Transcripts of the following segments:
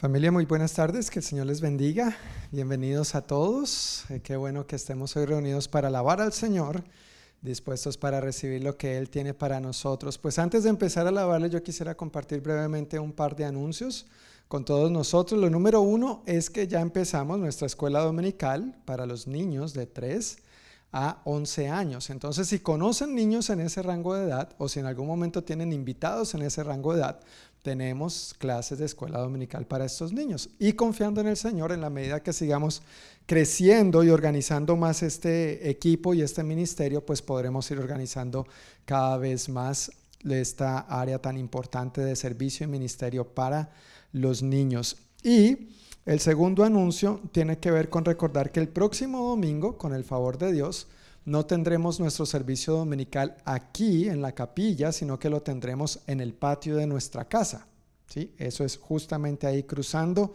Familia, muy buenas tardes, que el Señor les bendiga. Bienvenidos a todos. Eh, qué bueno que estemos hoy reunidos para alabar al Señor, dispuestos para recibir lo que Él tiene para nosotros. Pues antes de empezar a alabarle, yo quisiera compartir brevemente un par de anuncios con todos nosotros. Lo número uno es que ya empezamos nuestra escuela dominical para los niños de 3 a 11 años. Entonces, si conocen niños en ese rango de edad o si en algún momento tienen invitados en ese rango de edad, tenemos clases de escuela dominical para estos niños. Y confiando en el Señor, en la medida que sigamos creciendo y organizando más este equipo y este ministerio, pues podremos ir organizando cada vez más esta área tan importante de servicio y ministerio para los niños. Y el segundo anuncio tiene que ver con recordar que el próximo domingo, con el favor de Dios, no tendremos nuestro servicio dominical aquí en la capilla, sino que lo tendremos en el patio de nuestra casa. ¿sí? Eso es justamente ahí cruzando,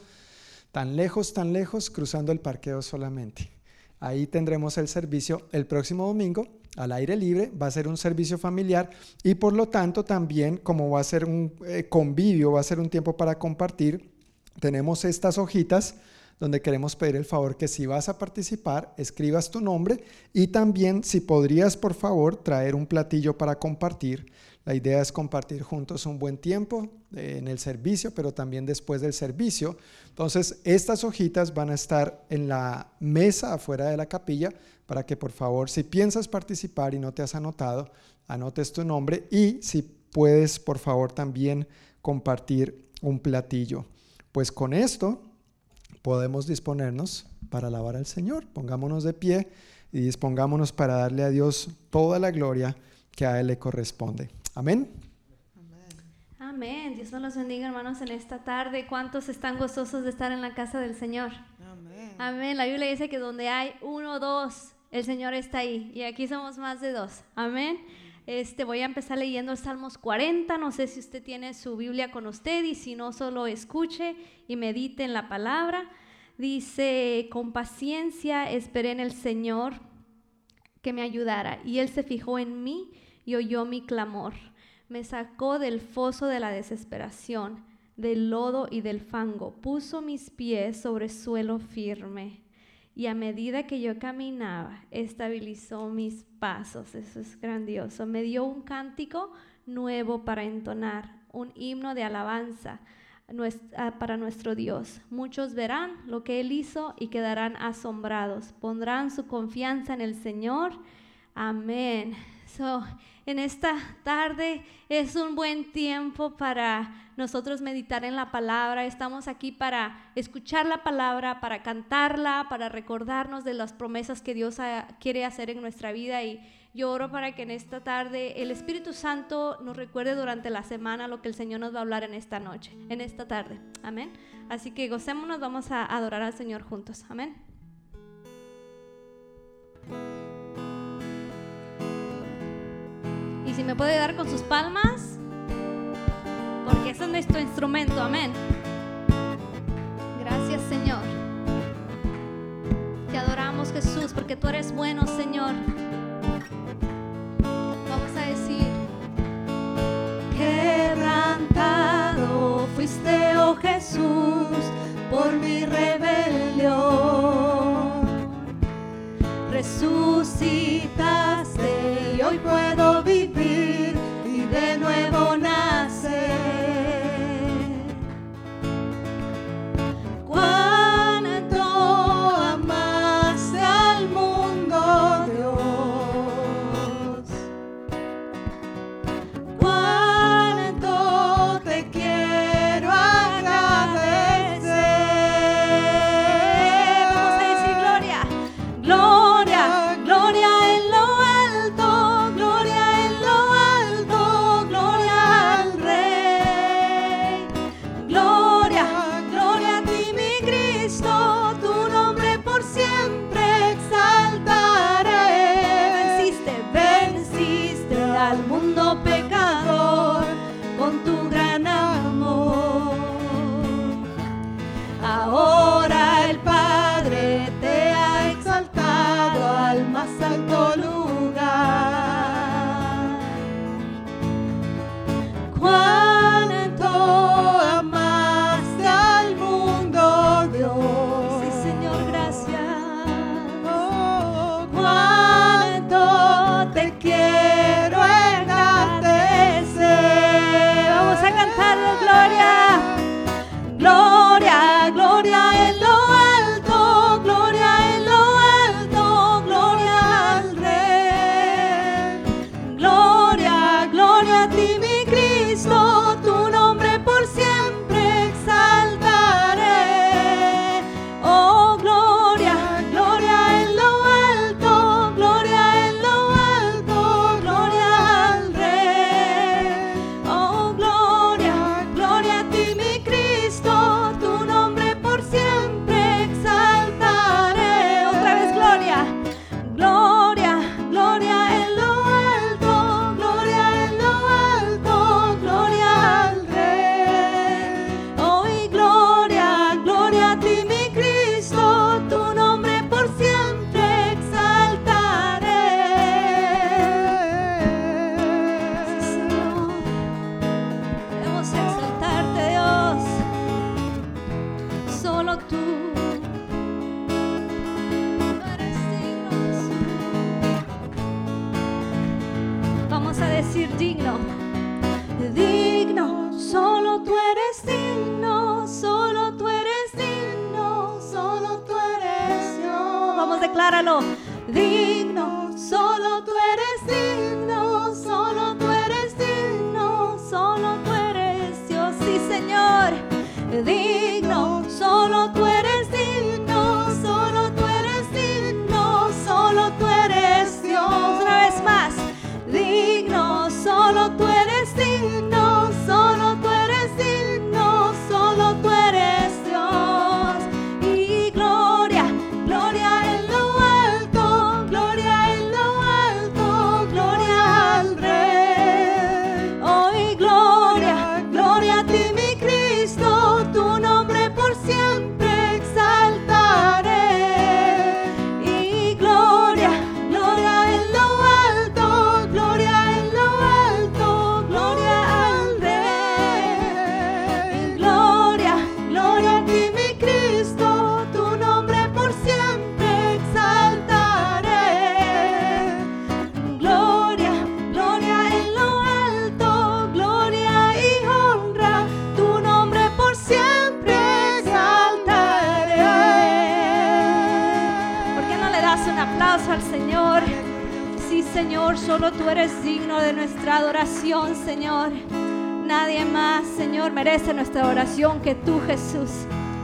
tan lejos, tan lejos, cruzando el parqueo solamente. Ahí tendremos el servicio el próximo domingo al aire libre, va a ser un servicio familiar y por lo tanto también como va a ser un eh, convivio, va a ser un tiempo para compartir, tenemos estas hojitas donde queremos pedir el favor que si vas a participar, escribas tu nombre y también si podrías, por favor, traer un platillo para compartir. La idea es compartir juntos un buen tiempo eh, en el servicio, pero también después del servicio. Entonces, estas hojitas van a estar en la mesa afuera de la capilla para que, por favor, si piensas participar y no te has anotado, anotes tu nombre y si puedes, por favor, también compartir un platillo. Pues con esto podemos disponernos para alabar al Señor. Pongámonos de pie y dispongámonos para darle a Dios toda la gloria que a Él le corresponde. Amén. Amén. Dios nos los bendiga, hermanos, en esta tarde. ¿Cuántos están gozosos de estar en la casa del Señor? Amén. Amén. La Biblia dice que donde hay uno o dos, el Señor está ahí. Y aquí somos más de dos. Amén. Este, voy a empezar leyendo el Salmos 40. No sé si usted tiene su Biblia con usted y si no, solo escuche y medite en la palabra. Dice, con paciencia esperé en el Señor que me ayudara y Él se fijó en mí y oyó mi clamor. Me sacó del foso de la desesperación, del lodo y del fango. Puso mis pies sobre suelo firme y a medida que yo caminaba, estabilizó mis pasos. Eso es grandioso. Me dio un cántico nuevo para entonar, un himno de alabanza para nuestro Dios. Muchos verán lo que Él hizo y quedarán asombrados. Pondrán su confianza en el Señor. Amén. So, en esta tarde es un buen tiempo para nosotros meditar en la palabra. Estamos aquí para escuchar la palabra, para cantarla, para recordarnos de las promesas que Dios quiere hacer en nuestra vida. Y yo oro para que en esta tarde el Espíritu Santo nos recuerde durante la semana lo que el Señor nos va a hablar en esta noche, en esta tarde. Amén. Así que gocémonos, vamos a adorar al Señor juntos. Amén. Si me puede dar con sus palmas, porque ese es nuestro instrumento, amén. Gracias Señor. Te adoramos Jesús, porque tú eres bueno, Señor. Vamos a decir, quebrantado fuiste, oh Jesús, por mi rebelión. Resucitaste y hoy puedo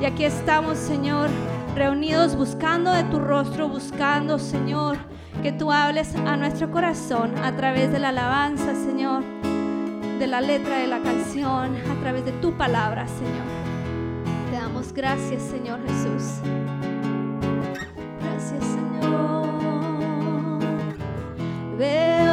Y aquí estamos, Señor, reunidos buscando de tu rostro, buscando, Señor, que tú hables a nuestro corazón a través de la alabanza, Señor, de la letra de la canción, a través de tu palabra, Señor. Te damos gracias, Señor Jesús. Gracias, Señor. Veo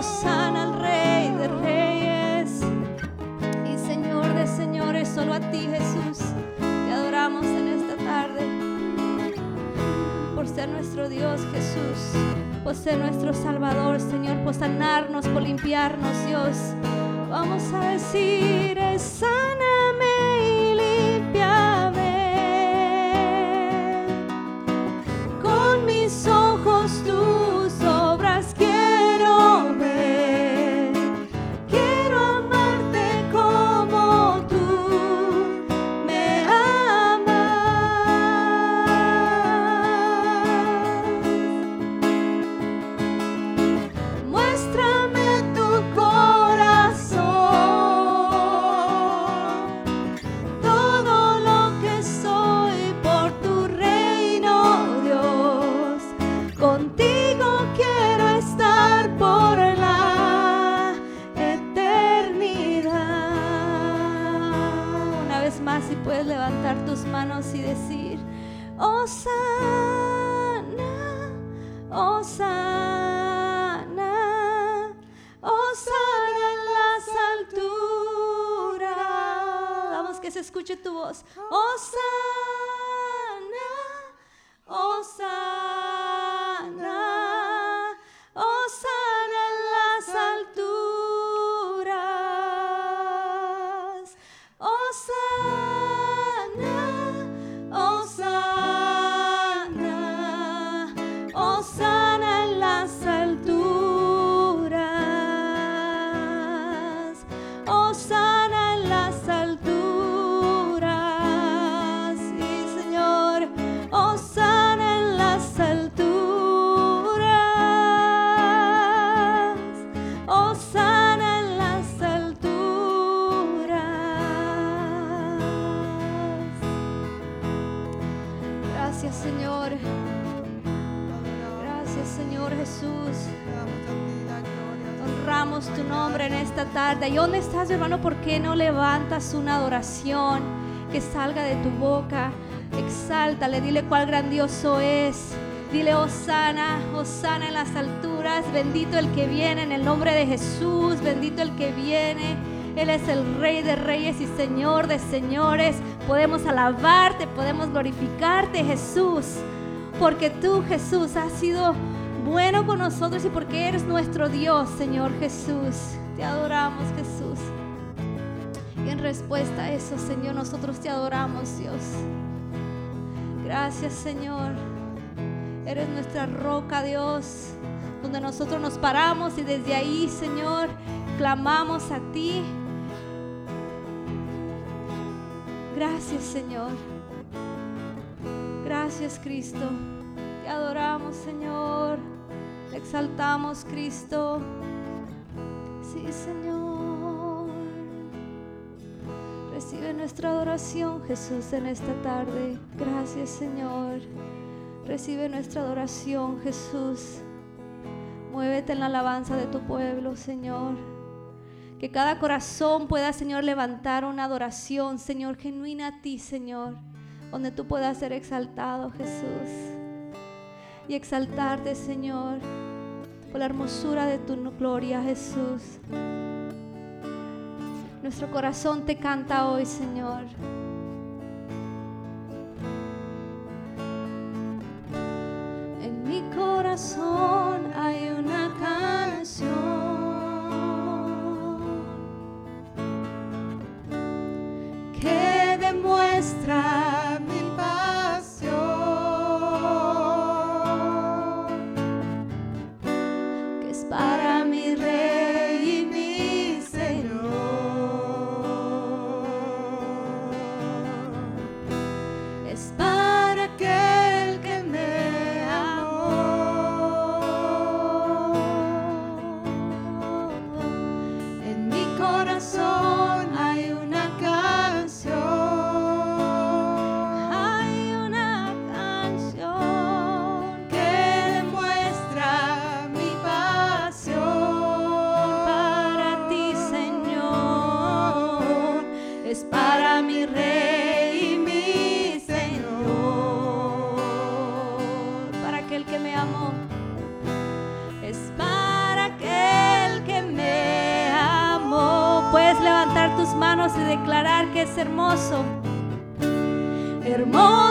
Osana al Rey de Reyes y Señor de Señores, solo a ti Jesús te adoramos en esta tarde por ser nuestro Dios Jesús, por ser nuestro Salvador Señor, por sanarnos, por limpiarnos Dios. Vamos a decir esa. ¿Y dónde estás, hermano? ¿Por qué no levantas una adoración que salga de tu boca? Exáltale, dile cuál grandioso es. Dile, Osana, Osana en las alturas. Bendito el que viene en el nombre de Jesús. Bendito el que viene. Él es el Rey de Reyes y Señor de Señores. Podemos alabarte, podemos glorificarte, Jesús. Porque tú, Jesús, has sido bueno con nosotros y porque eres nuestro Dios, Señor Jesús. Te adoramos, Jesús. Y en respuesta a eso, Señor, nosotros te adoramos, Dios. Gracias, Señor. Eres nuestra roca, Dios, donde nosotros nos paramos y desde ahí, Señor, clamamos a ti. Gracias, Señor. Gracias, Cristo. Te adoramos, Señor. Te exaltamos, Cristo. Sí, Señor. Recibe nuestra adoración, Jesús, en esta tarde. Gracias, Señor. Recibe nuestra adoración, Jesús. Muévete en la alabanza de tu pueblo, Señor. Que cada corazón pueda, Señor, levantar una adoración, Señor, genuina a ti, Señor. Donde tú puedas ser exaltado, Jesús. Y exaltarte, Señor, por la hermosura de tu gloria, Jesús. Nuestro corazón te canta hoy, Señor. En mi corazón es hermoso. Hermoso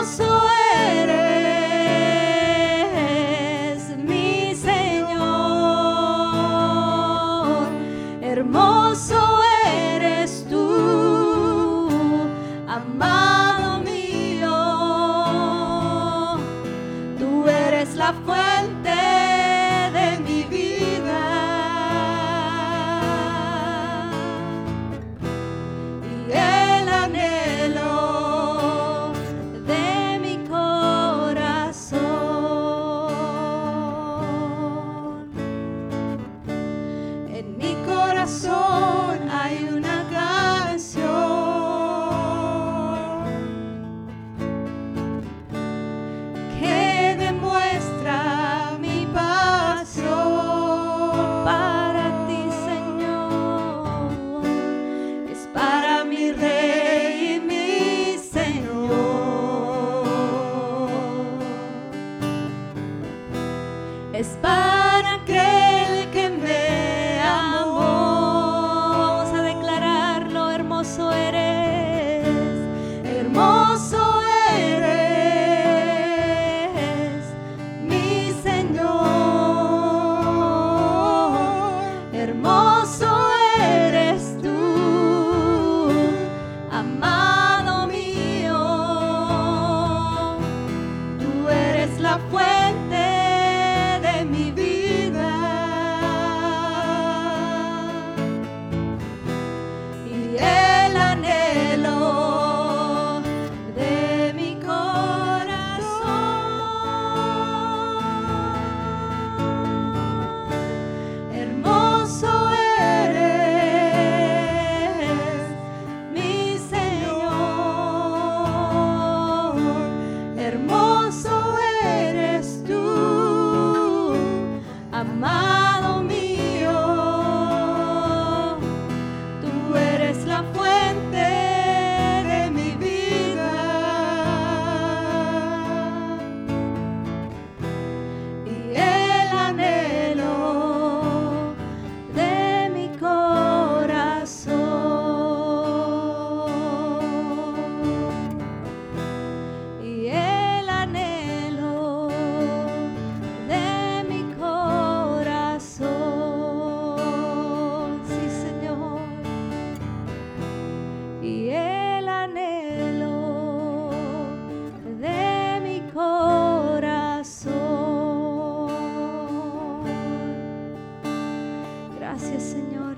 Gracias Señor.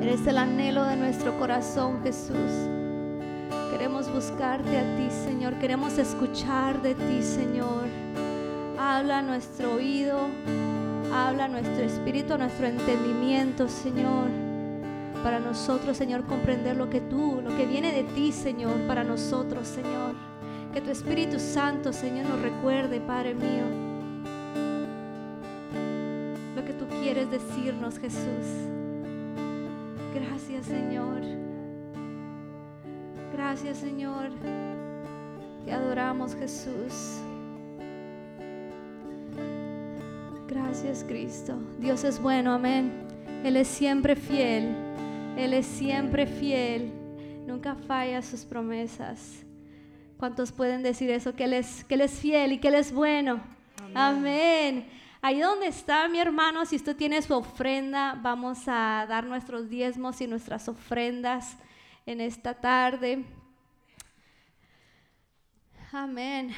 Eres el anhelo de nuestro corazón Jesús. Queremos buscarte a ti Señor. Queremos escuchar de ti Señor. Habla nuestro oído. Habla nuestro espíritu, nuestro entendimiento Señor para nosotros, Señor, comprender lo que tú, lo que viene de ti, Señor, para nosotros, Señor. Que tu Espíritu Santo, Señor, nos recuerde, Padre mío, decirnos, Jesús. Gracias, Señor. Gracias, Señor. Te adoramos, Jesús. Gracias, Cristo. Dios es bueno, amén. Él es siempre fiel. Él es siempre fiel, nunca falla sus promesas. ¿Cuántos pueden decir eso? Que Él es, que él es fiel y que Él es bueno. Amén. Ahí donde está mi hermano, si usted tiene su ofrenda, vamos a dar nuestros diezmos y nuestras ofrendas en esta tarde. Amén.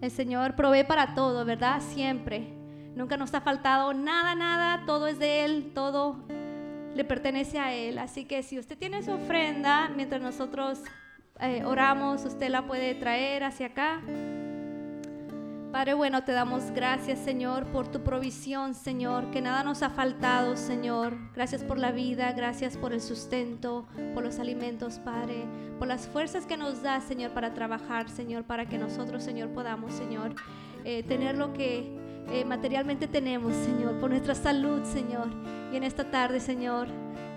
El Señor provee para todo, ¿verdad? Siempre. Nunca nos ha faltado nada, nada. Todo es de Él, todo le pertenece a Él. Así que si usted tiene su ofrenda, mientras nosotros eh, oramos, usted la puede traer hacia acá. Padre bueno, te damos gracias, Señor, por tu provisión, Señor, que nada nos ha faltado, Señor. Gracias por la vida, gracias por el sustento, por los alimentos, Padre, por las fuerzas que nos da, Señor, para trabajar, Señor, para que nosotros, Señor, podamos, Señor, eh, tener lo que eh, materialmente tenemos, Señor, por nuestra salud, Señor. Y en esta tarde, Señor,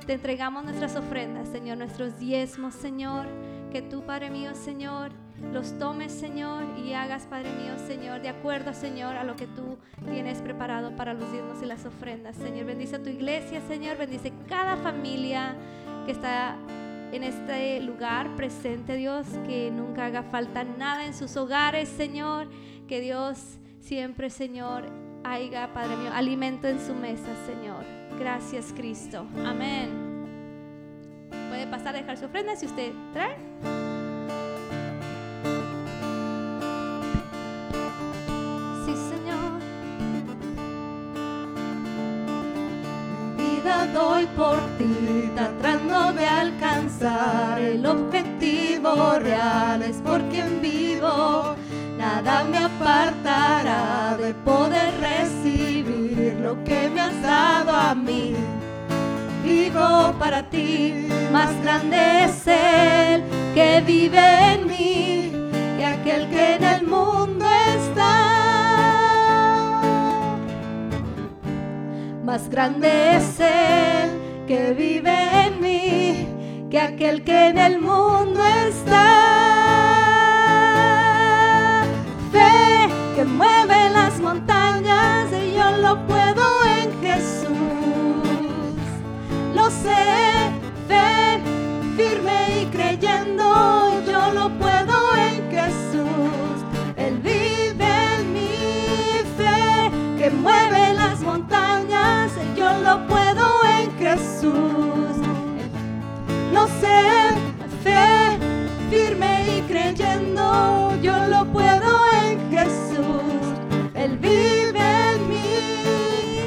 te entregamos nuestras ofrendas, Señor, nuestros diezmos, Señor. Que tú, Padre mío, Señor, los tomes, Señor, y hagas, Padre mío, Señor, de acuerdo, Señor, a lo que tú tienes preparado para los diezmos y las ofrendas. Señor, bendice a tu iglesia, Señor, bendice cada familia que está en este lugar presente, Dios, que nunca haga falta nada en sus hogares, Señor, que Dios siempre, Señor, haya, Padre mío, alimento en su mesa, Señor. Gracias, Cristo. Amén. Puede pasar a dejar su ofrenda si usted trae. Doy por ti, tratando de alcanzar el objetivo real, es por quien vivo nada me apartará de poder recibir lo que me has dado a mí. Vivo para ti, más grande es Él que vive en mí y aquel que en el mundo está. Más grande es Él que vive en mí que aquel que en el mundo está. que mueve las montañas y yo lo puedo en Jesús. Lo sé, puedo en Jesús. Lo sé, fe, firme y creyendo, yo lo puedo en Jesús. Él vive en mí,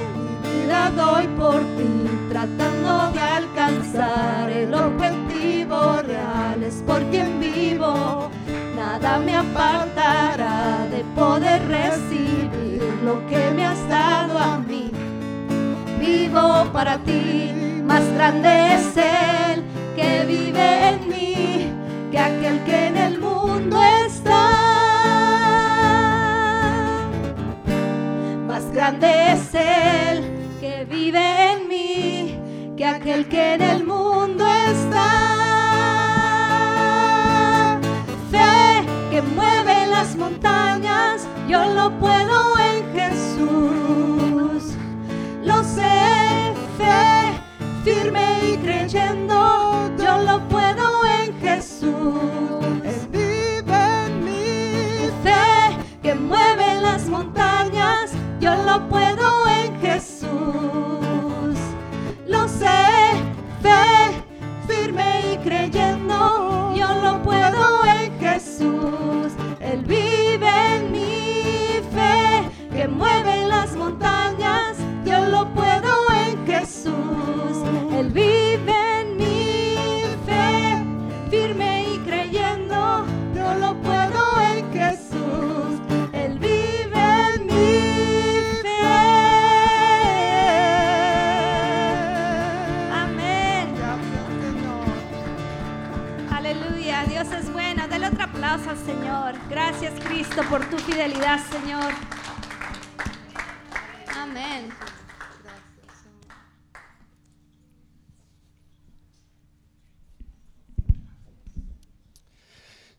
vida doy por ti, tratando de alcanzar el objetivo real. Es por quien vivo, nada me apartará de poder recibir lo que me has dado a mí. Vivo para ti, más grande es Él que vive en mí que aquel que en el mundo está. Más grande es Él que vive en mí que aquel que en el mundo está. Fe que mueve las montañas, yo lo puedo firme y creyendo, yo lo puedo en Jesús. Él vive en mí. Fe que mueve las montañas, yo lo puedo en Jesús. Lo sé, fe creyendo, yo lo puedo en Jesús. Él vive Aleluya, Dios es bueno. Dale otro aplauso al Señor. Gracias Cristo por tu fidelidad, Señor. Amén.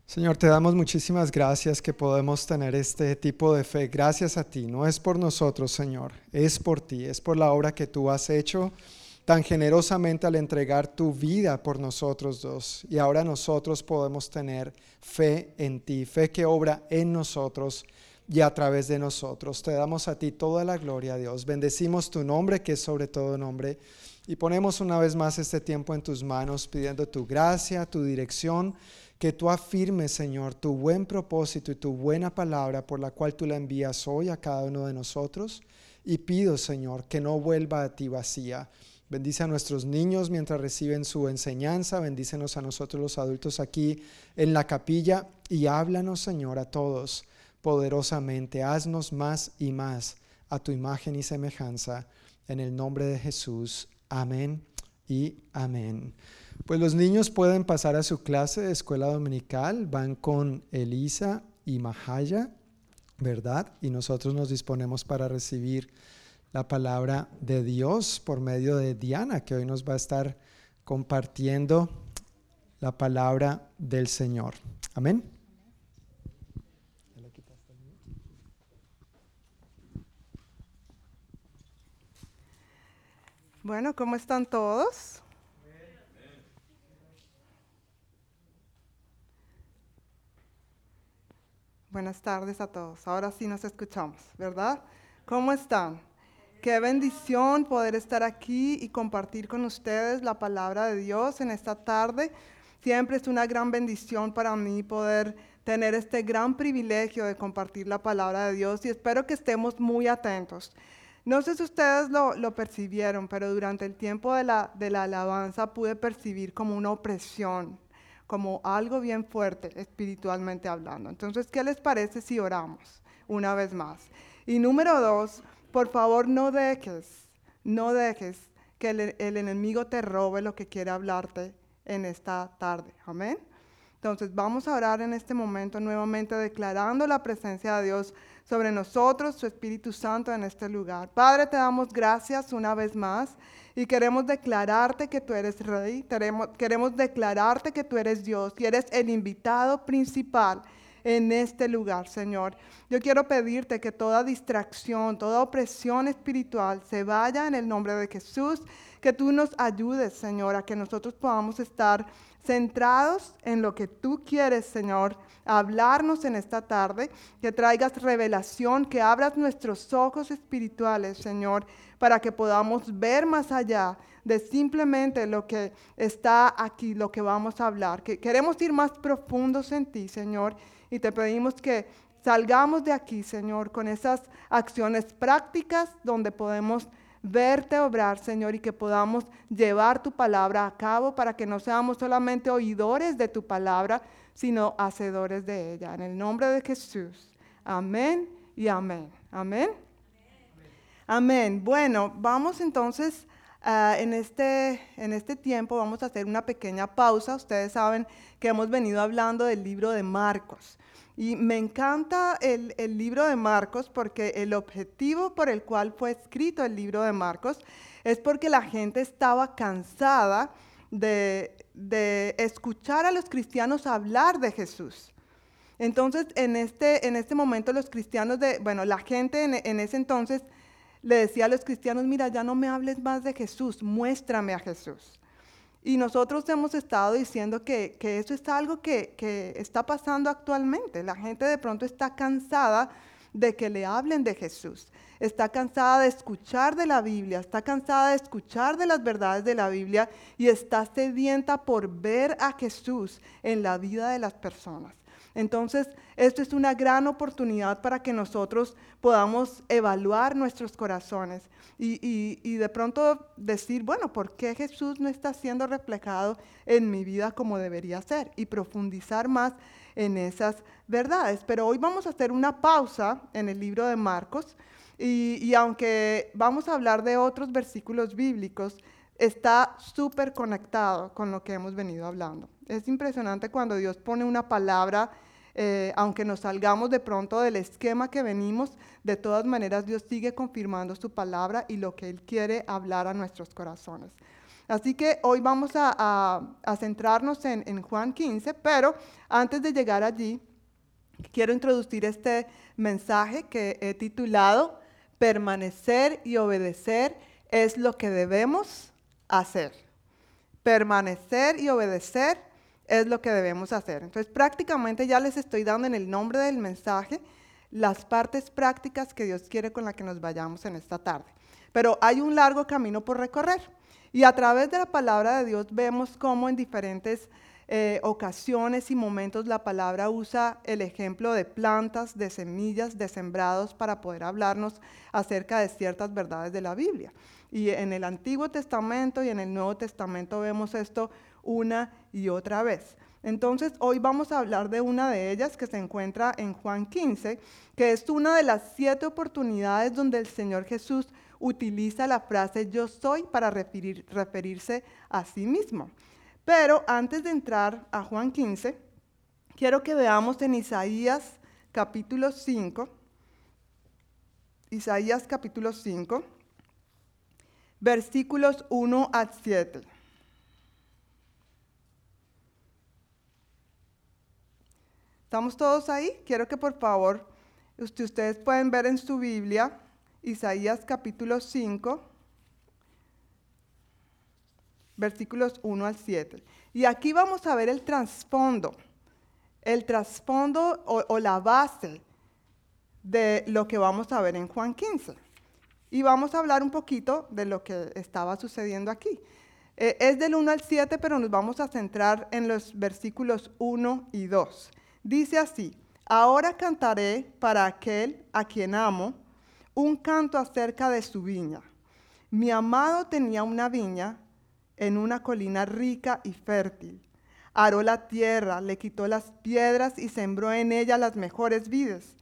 Señor, te damos muchísimas gracias que podemos tener este tipo de fe. Gracias a ti. No es por nosotros, Señor. Es por ti. Es por la obra que tú has hecho tan generosamente al entregar tu vida por nosotros dos. Y ahora nosotros podemos tener fe en ti. Fe que obra en nosotros y a través de nosotros. Te damos a ti toda la gloria, Dios. Bendecimos tu nombre, que es sobre todo nombre. Y ponemos una vez más este tiempo en tus manos, pidiendo tu gracia, tu dirección que tú afirmes, Señor, tu buen propósito y tu buena palabra por la cual tú la envías hoy a cada uno de nosotros. Y pido, Señor, que no vuelva a ti vacía. Bendice a nuestros niños mientras reciben su enseñanza. Bendícenos a nosotros los adultos aquí en la capilla. Y háblanos, Señor, a todos poderosamente. Haznos más y más a tu imagen y semejanza. En el nombre de Jesús. Amén y amén. Pues los niños pueden pasar a su clase de escuela dominical, van con Elisa y Mahaya, ¿verdad? Y nosotros nos disponemos para recibir la palabra de Dios por medio de Diana, que hoy nos va a estar compartiendo la palabra del Señor. Amén. Bueno, ¿cómo están todos? Buenas tardes a todos. Ahora sí nos escuchamos, ¿verdad? ¿Cómo están? Qué bendición poder estar aquí y compartir con ustedes la palabra de Dios en esta tarde. Siempre es una gran bendición para mí poder tener este gran privilegio de compartir la palabra de Dios y espero que estemos muy atentos. No sé si ustedes lo, lo percibieron, pero durante el tiempo de la, de la alabanza pude percibir como una opresión, como algo bien fuerte espiritualmente hablando. Entonces, ¿qué les parece si oramos una vez más? Y número dos, por favor no dejes, no dejes que el, enemigo te robe lo que quiere hablarte en esta tarde. Amén. Entonces vamos a orar en este momento nuevamente declarando la presencia de Dios sobre nosotros, su Espíritu Santo en este lugar. Padre, te damos gracias una vez más y queremos declararte que tú eres rey, queremos, queremos declararte que tú eres Dios y eres el invitado principal en este lugar, Señor. Yo quiero pedirte que toda distracción, toda opresión espiritual se vaya en el nombre de Jesús, que tú nos ayudes, Señor, a que nosotros podamos estar centrados en lo que tú quieres, Señor, hablarnos en esta tarde, que traigas revelación, que abras nuestros ojos espirituales, Señor, para que podamos ver más allá de simplemente lo que está aquí, lo que vamos a hablar. Que queremos ir más profundos en ti, Señor, y te pedimos que salgamos de aquí, Señor, con esas acciones prácticas donde podemos verte obrar, Señor, y que podamos llevar tu palabra a cabo para que no seamos solamente oidores de tu palabra, sino hacedores de ella. En el nombre de Jesús. Amén y amén. Amén. Amén. Bueno, vamos entonces ah, en, este, en este tiempo, vamos a hacer una pequeña pausa. Ustedes saben que hemos venido hablando del libro de Marcos. Y me encanta el, el, libro de Marcos porque el objetivo por el cual fue escrito el libro de Marcos es porque la gente estaba cansada de, de escuchar a los cristianos hablar de Jesús. Entonces, en este, en este momento los cristianos, de, bueno, la gente en, en ese entonces le decía a los cristianos, mira, ya no me hables más de Jesús, muéstrame a Jesús. Y nosotros hemos estado diciendo que, que eso es algo que, que, está pasando actualmente. La gente de pronto está cansada de que le hablen de Jesús. Está cansada de escuchar de la Biblia, está cansada de escuchar de las verdades de la Biblia y está sedienta por ver a Jesús en la vida de las personas. Entonces, esto es una gran oportunidad para que nosotros podamos evaluar nuestros corazones y, de pronto decir, bueno, ¿por qué Jesús no está siendo reflejado en mi vida como debería ser? Y profundizar más en esas verdades. Pero hoy vamos a hacer una pausa en el libro de Marcos y, y aunque vamos a hablar de otros versículos bíblicos, está súper conectado con lo que hemos venido hablando. Es impresionante cuando Dios pone una palabra, eh, aunque nos salgamos de pronto del esquema que venimos, de todas maneras Dios sigue confirmando su palabra y lo que Él quiere hablar a nuestros corazones. Así que hoy vamos a, centrarnos en, en Juan 15, pero antes de llegar allí, quiero introducir este mensaje que he titulado Permanecer y obedecer es lo que debemos hacer. Permanecer y obedecer es lo que debemos hacer. Entonces prácticamente ya les estoy dando en el nombre del mensaje las partes prácticas que Dios quiere con las que nos vayamos en esta tarde. Pero hay un largo camino por recorrer. Y a través de la palabra de Dios vemos cómo en diferentes eh, ocasiones y momentos la palabra usa el ejemplo de plantas, de semillas, de sembrados para poder hablarnos acerca de ciertas verdades de la Biblia. Y en el Antiguo Testamento y en el Nuevo Testamento vemos esto una y otra vez. Entonces, hoy vamos a hablar de una de ellas que se encuentra en Juan 15, que es una de las siete oportunidades donde el Señor Jesús utiliza la frase yo soy para referirse a sí mismo. Pero antes de entrar a Juan 15, quiero que veamos en Isaías capítulo 5, Isaías capítulo 5, versículos 1 al 7. ¿Estamos todos ahí? Quiero que por favor ustedes pueden ver en su Biblia Isaías capítulo 5, versículos 1 al 7. Y aquí vamos a ver el trasfondo, el trasfondo o, la base de lo que vamos a ver en Juan 15. Y vamos a hablar un poquito de lo que estaba sucediendo aquí. Eh, es del 1 al 7, pero nos vamos a centrar en los versículos 1 y 2. Dice así, ahora cantaré para aquel a quien amo un canto acerca de su viña. Mi amado tenía una viña en una colina rica y fértil. Aró la tierra, le quitó las piedras y sembró en ella las mejores vides.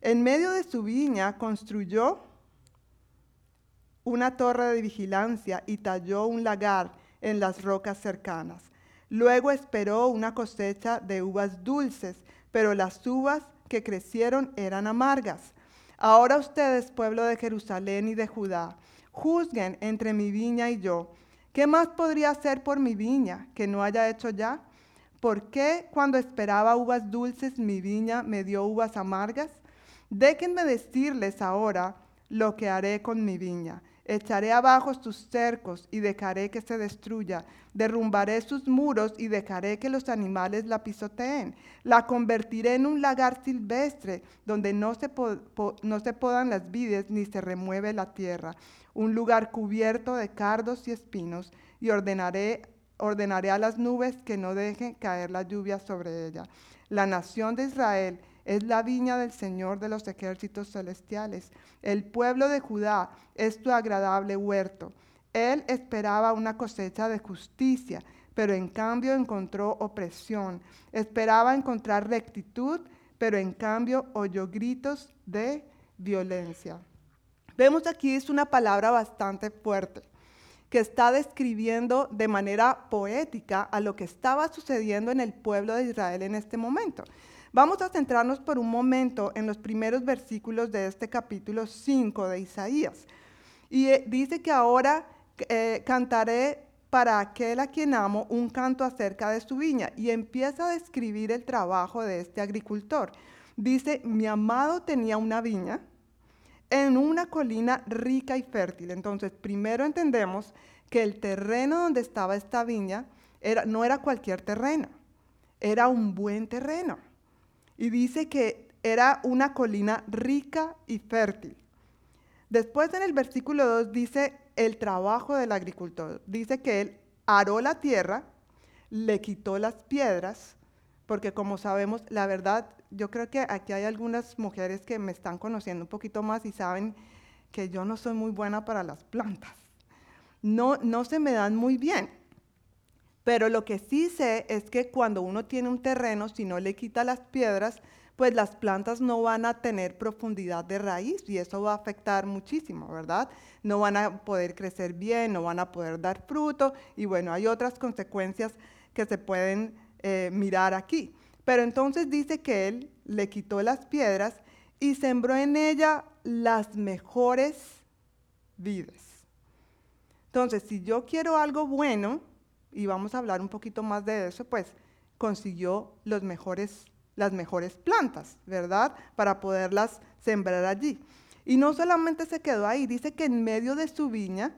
En medio de su viña construyó una torre de vigilancia y talló un lagar en las rocas cercanas. Luego esperó una cosecha de uvas dulces, pero las uvas que crecieron eran amargas. Ahora ustedes, pueblo de Jerusalén y de Judá, juzguen entre mi viña y yo. ¿Qué más podría hacer por mi viña que no haya hecho ya? ¿Por qué cuando esperaba uvas dulces mi viña me dio uvas amargas? Déjenme decirles ahora lo que haré con mi viña. Echaré abajo sus cercos y dejaré que se destruya. Derrumbaré sus muros y dejaré que los animales la pisoteen. La convertiré en un lagar silvestre donde no se, no se podan las vides ni se remueve la tierra. Un lugar cubierto de cardos y espinos y ordenaré, ordenaré a las nubes que no dejen caer la lluvia sobre ella. La nación de Israel es la viña del Señor de los ejércitos celestiales. El pueblo de Judá es tu agradable huerto. Él esperaba una cosecha de justicia, pero en cambio encontró opresión. Esperaba encontrar rectitud, pero en cambio oyó gritos de violencia. Vemos aquí es una palabra bastante fuerte que está describiendo de manera poética a lo que estaba sucediendo en el pueblo de Israel en este momento. Vamos a centrarnos por un momento en los primeros versículos de este capítulo 5 de Isaías. Y eh, dice que ahora eh, cantaré para aquel a quien amo un canto acerca de su viña. Y empieza a describir el trabajo de este agricultor. Dice, mi amado tenía una viña en una colina rica y fértil. Entonces, primero entendemos que el terreno donde estaba esta viña no era cualquier terreno, era un buen terreno. Y dice que era una colina rica y fértil. Después en el versículo 2 dice el trabajo del agricultor. Dice que él aró la tierra, le quitó las piedras, porque como sabemos, la verdad, yo creo que aquí hay algunas mujeres que me están conociendo un poquito más y saben que yo no soy muy buena para las plantas. No, no se me dan muy bien. Pero lo que sí sé es que cuando uno tiene un terreno, si no le quita las piedras, pues las plantas no van a tener profundidad de raíz y eso va a afectar muchísimo, ¿verdad? No van a poder crecer bien, no van a poder dar fruto y bueno, hay otras consecuencias que se pueden eh, mirar aquí. Pero entonces dice que él le quitó las piedras y sembró en ella las mejores vides. Entonces, si yo quiero algo bueno, y vamos a hablar un poquito más de eso, pues consiguió los mejores, las mejores plantas, ¿verdad? Para poderlas sembrar allí. Y no solamente se quedó ahí, dice que en medio de su viña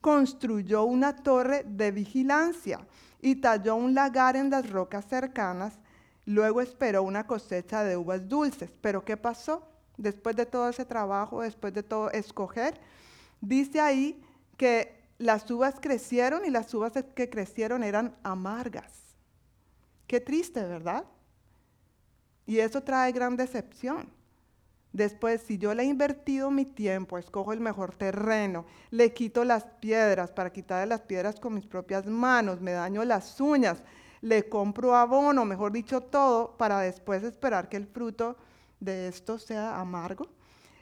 construyó una torre de vigilancia y talló un lagar en las rocas cercanas. Luego esperó una cosecha de uvas dulces. Pero ¿qué pasó? Después de todo ese trabajo, después de todo escoger, dice ahí que las uvas crecieron y las uvas que crecieron eran amargas. Qué triste, ¿verdad? Y eso trae gran decepción. Después, si yo le he invertido mi tiempo, escojo el mejor terreno, le quito las piedras para quitarle las piedras con mis propias manos, me daño las uñas, le compro abono, mejor dicho, todo, para después esperar que el fruto de esto sea amargo.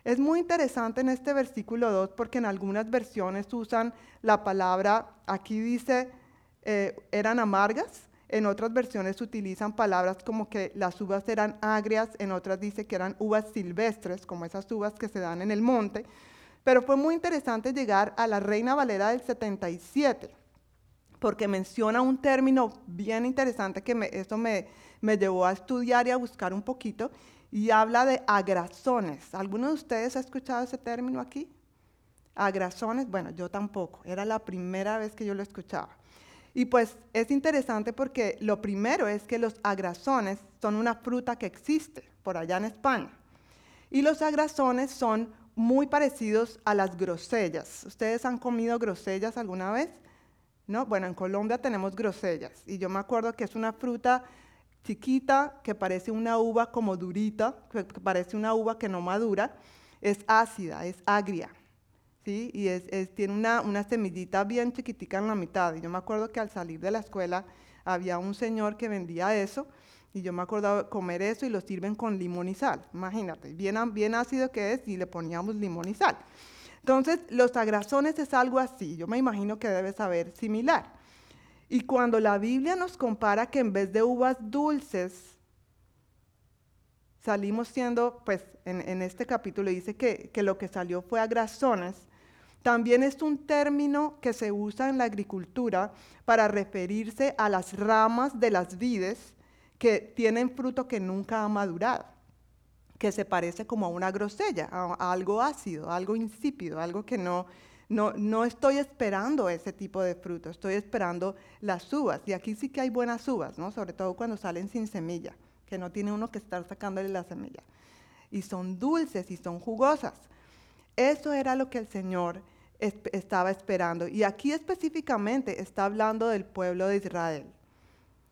Es muy interesante en este versículo 2 porque en algunas versiones usan la palabra, aquí dice, eh, eran amargas, en otras versiones utilizan palabras como que las uvas eran agrias, en otras dice que eran uvas silvestres, como esas uvas que se dan en el monte. Pero fue muy interesante llegar a la Reina Valera del 77, porque menciona un término bien interesante que me, eso me, me llevó a estudiar y a buscar un poquito, y habla de agrazones. ¿Alguno de ustedes ha escuchado ese término aquí? Agrazones, bueno, yo tampoco, era la primera vez que yo lo escuchaba. Y pues es interesante porque lo primero es que los agrazones son una fruta que existe por allá en España. Y los agrazones son muy parecidos a las grosellas. ¿Ustedes han comido grosellas alguna vez? ¿No? Bueno, en Colombia tenemos grosellas y yo me acuerdo que es una fruta chiquita, que parece una uva como durita, que parece una uva que no madura, es ácida, es agria. ¿sí? Y es, tiene una, una, semillita bien chiquitica en la mitad. Y yo me acuerdo que al salir de la escuela había un señor que vendía eso, y yo me acordaba comer eso y lo sirven con limón y sal. Imagínate, bien, bien ácido que es y le poníamos limón y sal. Entonces, los agrazones es algo así. Yo me imagino que debe saber similar. Y cuando la Biblia nos compara que en vez de uvas dulces, salimos siendo, pues en, este capítulo dice que, lo que salió fue a grasones, también es un término que se usa en la agricultura para referirse a las ramas de las vides que tienen fruto que nunca ha madurado, que se parece como a una grosella, a algo ácido, algo insípido, algo que no, no, estoy esperando ese tipo de fruto, estoy esperando las uvas. Y aquí sí que hay buenas uvas, ¿no? Sobre todo cuando salen sin semilla, que no tiene uno que estar sacándole la semilla. Y son dulces y son jugosas. Eso era lo que el Señor estaba esperando. Y aquí específicamente está hablando del pueblo de Israel.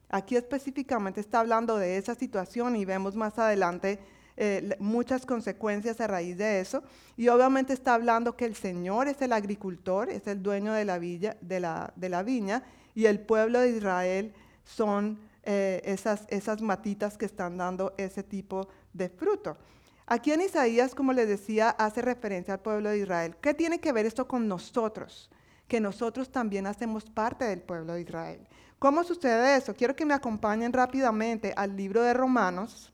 Aquí específicamente está hablando de esa situación y vemos más adelante eh, muchas consecuencias a raíz de eso. Y obviamente está hablando que el Señor es el agricultor, es el dueño de la, villa, de la, de la viña, y el pueblo de Israel son eh, esas, esas matitas que están dando ese tipo de fruto. Aquí en Isaías, como les decía, hace referencia al pueblo de Israel. ¿Qué tiene que ver esto con nosotros? Que nosotros también hacemos parte del pueblo de Israel. ¿Cómo sucede eso? Quiero que me acompañen rápidamente al libro de Romanos,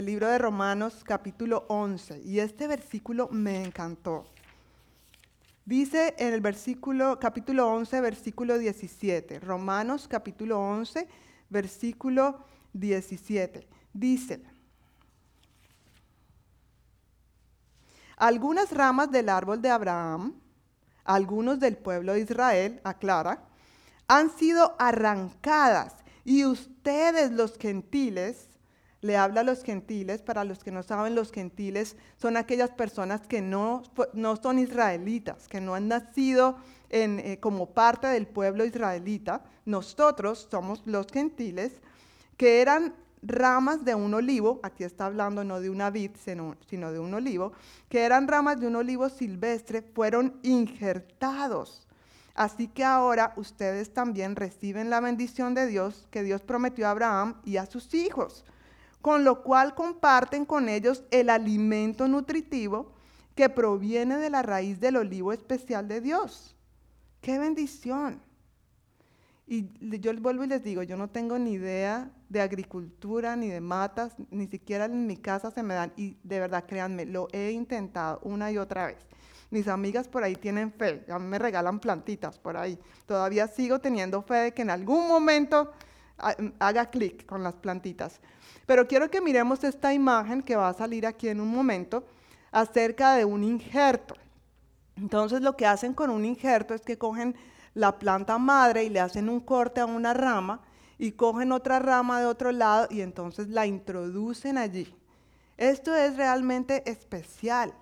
el libro de Romanos capítulo 11, y este versículo me encantó. Dice en el versículo, capítulo 11, versículo 17, Romanos capítulo 11, versículo 17, dice, algunas ramas del árbol de Abraham, algunos del pueblo de Israel, aclara, han sido arrancadas y ustedes los gentiles le habla a los gentiles. Para los que no saben, los gentiles son aquellas personas que no, no son israelitas, que no han nacido eh, como parte del pueblo israelita. Nosotros somos los gentiles, que eran ramas de un olivo, aquí está hablando no de una vid, sino de un olivo, que eran ramas de un olivo silvestre, fueron injertados. Así que ahora ustedes también reciben la bendición de Dios que Dios prometió a Abraham y a sus hijos con lo cual comparten con ellos el alimento nutritivo que proviene de la raíz del olivo especial de Dios. ¡Qué bendición! Y yo vuelvo y les digo, yo no tengo ni idea de agricultura ni de matas, ni siquiera en mi casa se me dan. Y de verdad, créanme, lo he intentado una y otra vez. Mis amigas por ahí tienen fe, ya me regalan plantitas por ahí. Todavía sigo teniendo fe de que en algún momento haga clic con las plantitas. Pero quiero que miremos esta imagen que va a salir aquí en un momento acerca de un injerto. Entonces lo que hacen con un injerto es que cogen la planta madre y le hacen un corte a una rama y cogen otra rama de otro lado y entonces la introducen allí. Esto es realmente especial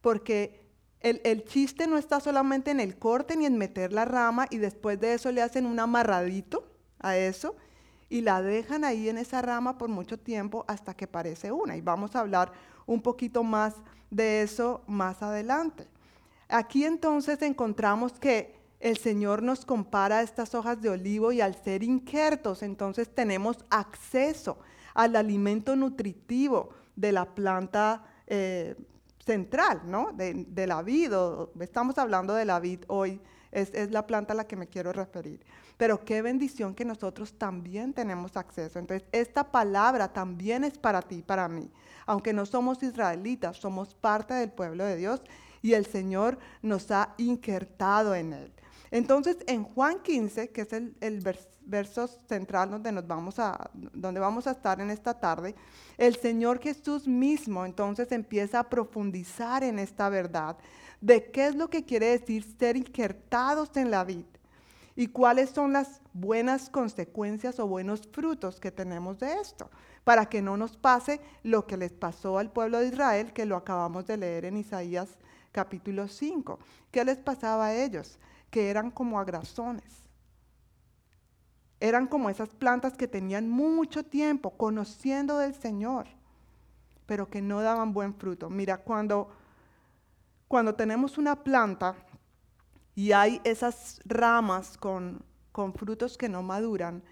porque el, chiste no está solamente en el corte ni en meter la rama y después de eso le hacen un amarradito a eso y la dejan ahí en esa rama por mucho tiempo hasta que parece una. Y vamos a hablar un poquito más de eso más adelante. Aquí entonces encontramos que el Señor nos compara estas hojas de olivo y al ser injertos, entonces tenemos acceso al alimento nutritivo de la planta eh, central, ¿no? De, la vid, estamos hablando de la vid hoy, es, es la planta a la que me quiero referir. Pero qué bendición que nosotros también tenemos acceso. Entonces, esta palabra también es para ti, para mí. Aunque no somos israelitas, somos parte del pueblo de Dios y el Señor nos ha injertado en él. Entonces, en Juan 15, que es el, el verso central donde, nos vamos a, donde vamos a estar en esta tarde, el Señor Jesús mismo entonces empieza a profundizar en esta verdad de qué es lo que quiere decir ser injertados en la vida y cuáles son las buenas consecuencias o buenos frutos que tenemos de esto, para que no nos pase lo que les pasó al pueblo de Israel, que lo acabamos de leer en Isaías capítulo 5. ¿Qué les pasaba a ellos? Que eran como agrazones. Eran como esas plantas que tenían mucho tiempo conociendo del Señor, pero que no daban buen fruto. Mira, cuando, cuando tenemos una planta y hay esas ramas con, frutos que no maduran,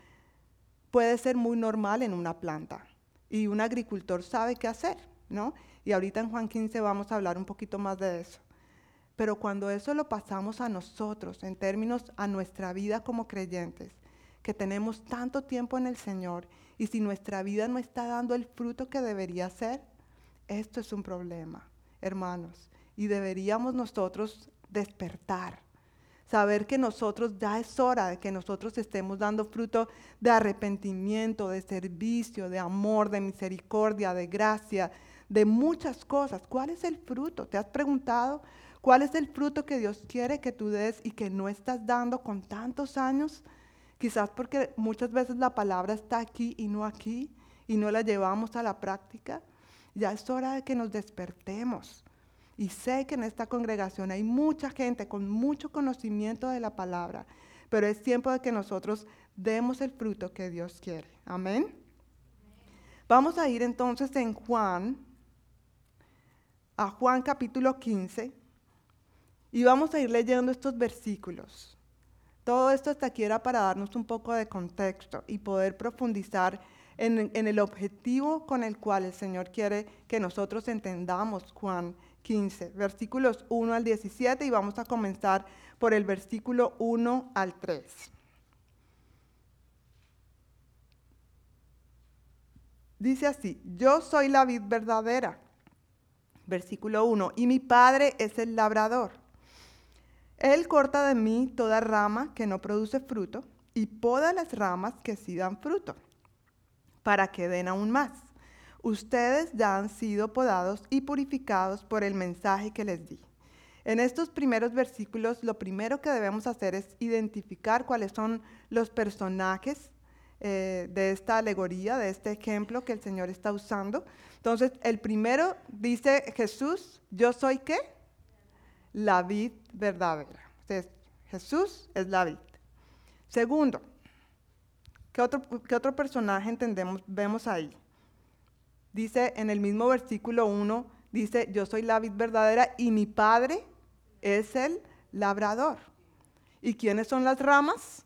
puede ser muy normal en una planta. Y un agricultor sabe qué hacer, ¿no? Y ahorita en Juan 15 vamos a hablar un poquito más de eso. Pero cuando eso lo pasamos a nosotros, en términos a nuestra vida como creyentes, que tenemos tanto tiempo en el Señor, y si nuestra vida no está dando el fruto que debería ser, esto es un problema, hermanos. Y deberíamos nosotros despertar saber que nosotros ya es hora de que nosotros estemos dando fruto de arrepentimiento, de servicio, de amor, de misericordia, de gracia, de muchas cosas. ¿Cuál es el fruto? ¿Te has preguntado cuál es el fruto que Dios quiere que tú des y que no estás dando con tantos años? Quizás porque muchas veces la palabra está aquí y no aquí y no la llevamos a la práctica. Ya es hora de que nos despertemos y sé que en esta congregación hay mucha gente con mucho conocimiento de la palabra, pero es tiempo de que nosotros demos el fruto que Dios quiere. Amén. Vamos a ir entonces en Juan, a Juan capítulo 15, y vamos a ir leyendo estos versículos. Todo esto hasta aquí era para darnos un poco de contexto y poder profundizar en, en, el objetivo con el cual el Señor quiere que nosotros entendamos Juan 15, versículos 1 al 17 y vamos a comenzar por el versículo 1 al 3. Dice así, yo soy la vid verdadera, versículo 1, y mi padre es el labrador. Él corta de mí toda rama que no produce fruto y poda las ramas que sí dan fruto, para que den aún más. Ustedes ya han sido podados y purificados por el mensaje que les di. En estos primeros versículos, lo primero que debemos hacer es identificar cuáles son los personajes eh, de esta alegoría, de este ejemplo que el Señor está usando. Entonces, el primero dice Jesús, yo soy qué? La vid verdadera. Entonces, Jesús es la vid. Segundo, ¿qué otro, qué otro personaje entendemos, vemos ahí? Dice en el mismo versículo 1, dice, yo soy la vid verdadera y mi padre es el labrador. ¿Y quiénes son las ramas?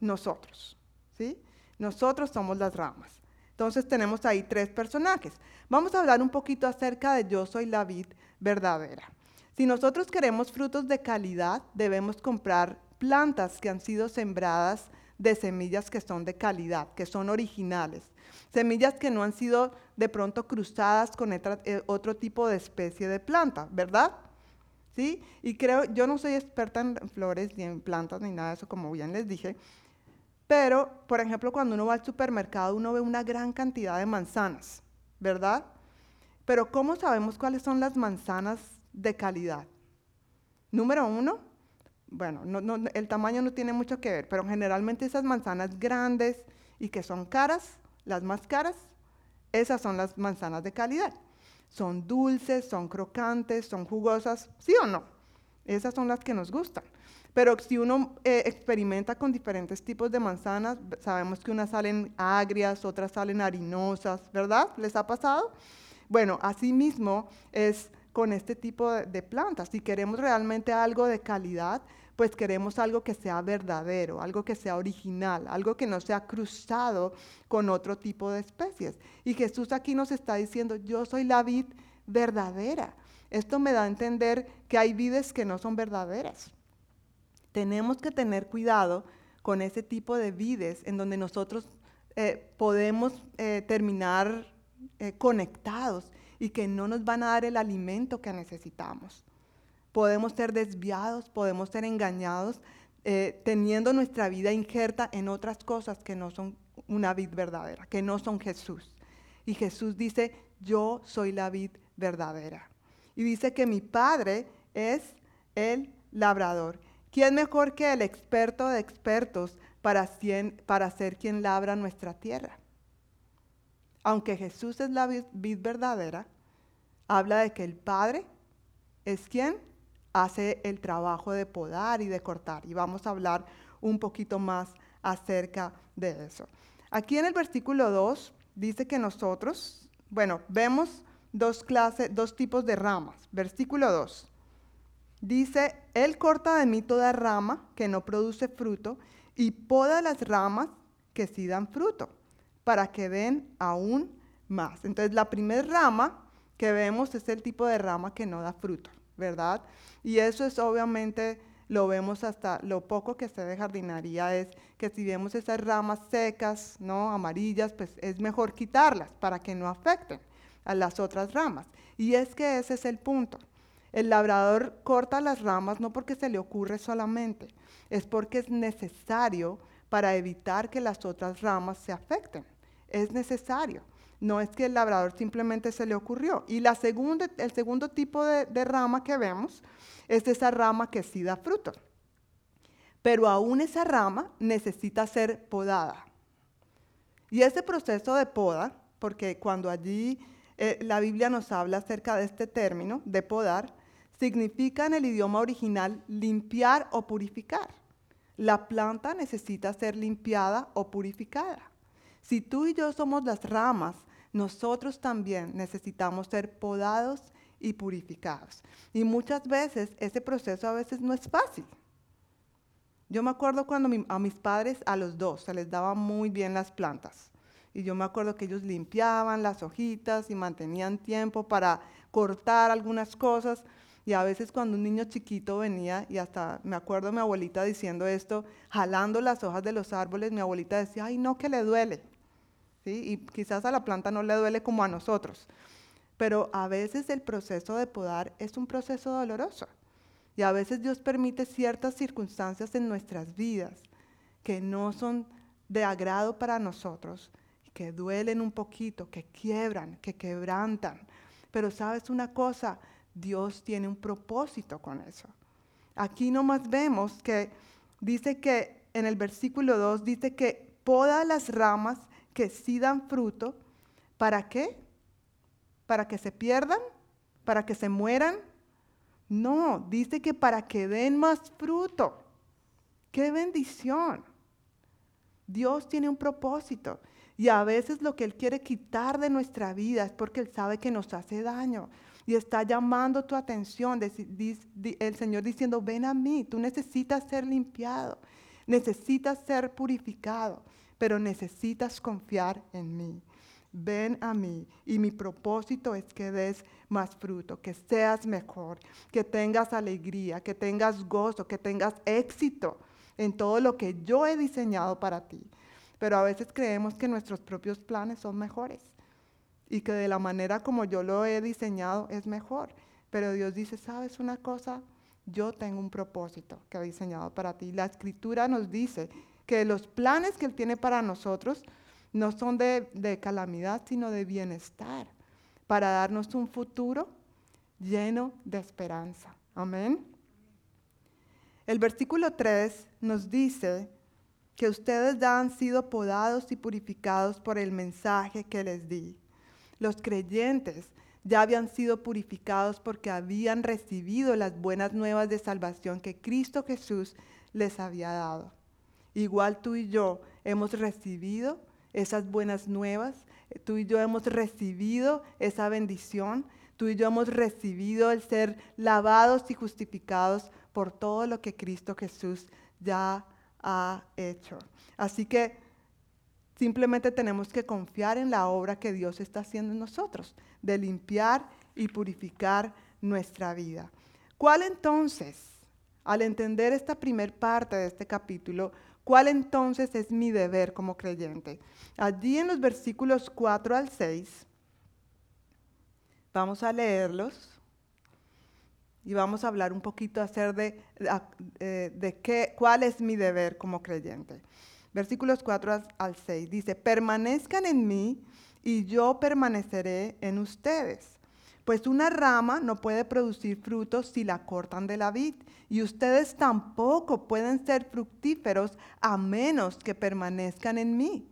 Nosotros. ¿sí? Nosotros somos las ramas. Entonces tenemos ahí tres personajes. Vamos a hablar un poquito acerca de yo soy la vid verdadera. Si nosotros queremos frutos de calidad, debemos comprar plantas que han sido sembradas de semillas que son de calidad, que son originales. Semillas que no han sido de pronto cruzadas con eh, otro tipo de especie de planta, ¿verdad? ¿Sí? Y creo, yo no soy experta en flores ni en plantas ni nada de eso, como bien les dije, pero, por ejemplo, cuando uno va al supermercado, uno ve una gran cantidad de manzanas, ¿verdad? Pero ¿cómo sabemos cuáles son las manzanas de calidad? Número uno, bueno, el tamaño no tiene mucho que ver, pero generalmente esas manzanas grandes y que son caras, las más caras, esas son las manzanas de calidad. Son dulces, son crocantes, son jugosas, ¿sí o no? Esas son las que nos gustan. Pero si uno eh, experimenta con diferentes tipos de manzanas, sabemos que unas salen agrias, otras salen harinosas, ¿verdad? ¿Les ha pasado? Bueno, así mismo es con este tipo de, de plantas. Si queremos realmente algo de calidad, pues queremos algo que sea verdadero, algo que sea original, algo que no sea cruzado con otro tipo de especies. Y Jesús aquí nos está diciendo, yo soy la vid verdadera. Esto me da a entender que hay vides que no son verdaderas. Tenemos que tener cuidado con ese tipo de vides en donde nosotros eh, podemos eh, terminar eh, conectados y que no nos van a dar el alimento que necesitamos. Podemos ser desviados, podemos ser engañados, teniendo nuestra vida injerta en otras cosas que no son una vid verdadera, que no son Jesús. Y Jesús dice, yo soy la vid verdadera. Y dice que mi Padre es el labrador. ¿Quién mejor que el experto de expertos para, ser quien labra nuestra tierra? Aunque Jesús es la vid, verdadera, habla de que el Padre es quien hace el trabajo de podar y de cortar. Y vamos a hablar un poquito más acerca de eso. Aquí en el versículo 2 dice que nosotros, bueno, vemos dos clases, dos tipos de ramas. Versículo 2. Dice, Él corta de mí toda rama que no produce fruto y poda las ramas que sí dan fruto, para que den aún más. Entonces, la primera rama que vemos es el tipo de rama que no da fruto, ¿verdad? Y eso es obviamente, lo vemos hasta lo poco que sé de jardinería, es que si vemos esas ramas secas, ¿no? Amarillas, pues es mejor quitarlas para que no afecten a las otras ramas. Y es que ese es el punto. El labrador corta las ramas no porque se le ocurre solamente, es porque es necesario para evitar que las otras ramas se afecten. Es necesario. No es que el labrador simplemente se le ocurrió. Y la segunda, el segundo tipo de, rama que vemos es esa rama que sí da fruto. Pero aún esa rama necesita ser podada. Y ese proceso de poda, porque cuando allí eh, la Biblia nos habla acerca de este término, de podar, significa en el idioma original limpiar o purificar. La planta necesita ser limpiada o purificada. Si tú y yo somos las ramas, nosotros también necesitamos ser podados y purificados. Y muchas veces ese proceso a veces no es fácil. Yo me acuerdo cuando a mis padres, a los dos, se les daban muy bien las plantas. Y yo me acuerdo que ellos limpiaban las hojitas y mantenían tiempo para cortar algunas cosas. Y a veces cuando un niño chiquito venía, y hasta me acuerdo mi abuelita diciendo esto, jalando las hojas de los árboles, mi abuelita decía, ay, no, que le duele. Y quizás a la planta no le duele como a nosotros. Pero a veces el proceso de podar es un proceso doloroso. Y a veces Dios permite ciertas circunstancias en nuestras vidas que no son de agrado para nosotros, que duelen un poquito, que quiebran, que quebrantan. Pero sabes una cosa, Dios tiene un propósito con eso. Aquí nomás vemos que dice que en el versículo 2 dice que poda las ramas que sí dan fruto. ¿Para qué? ¿Para que se pierdan? ¿Para que se mueran? No, dice que para que den más fruto. ¡Qué bendición! Dios tiene un propósito. Y a veces lo que Él quiere quitar de nuestra vida es porque Él sabe que nos hace daño. Y está llamando tu atención, el Señor diciendo, ven a mí, tú necesitas ser limpiado, necesitas ser purificado, pero necesitas confiar en mí. Ven a mí y mi propósito es que des más fruto, que seas mejor, que tengas alegría, que tengas gozo, que tengas éxito en todo lo que yo he diseñado para ti. Pero a veces creemos que nuestros propios planes son mejores y que de la manera como yo lo he diseñado es mejor. Pero Dios dice, ¿sabes una cosa? Yo tengo un propósito que he diseñado para ti. La escritura nos dice que los planes que Él tiene para nosotros no son de, calamidad, sino de bienestar, para darnos un futuro lleno de esperanza. Amén. El versículo 3 nos dice que ustedes ya han sido podados y purificados por el mensaje que les di. Los creyentes ya habían sido purificados porque habían recibido las buenas nuevas de salvación que Cristo Jesús les había dado. Igual tú y yo hemos recibido esas buenas nuevas, tú y yo hemos recibido esa bendición, tú y yo hemos recibido el ser lavados y justificados por todo lo que Cristo Jesús ya ha hecho. Así que Simplemente tenemos que confiar en la obra que Dios está haciendo en nosotros, de limpiar y purificar nuestra vida. ¿Cuál entonces, al entender esta primer parte de este capítulo, cuál entonces es mi deber como creyente? Allí en los versículos 4 al 6, vamos a leerlos y vamos a hablar un poquito acerca de, de, de qué, cuál es mi deber como creyente versículos 4 al 6. Dice, permanezcan en mí y yo permaneceré en ustedes. Pues una rama no puede producir frutos si la cortan de la vid, y ustedes tampoco pueden ser fructíferos a menos que permanezcan en mí.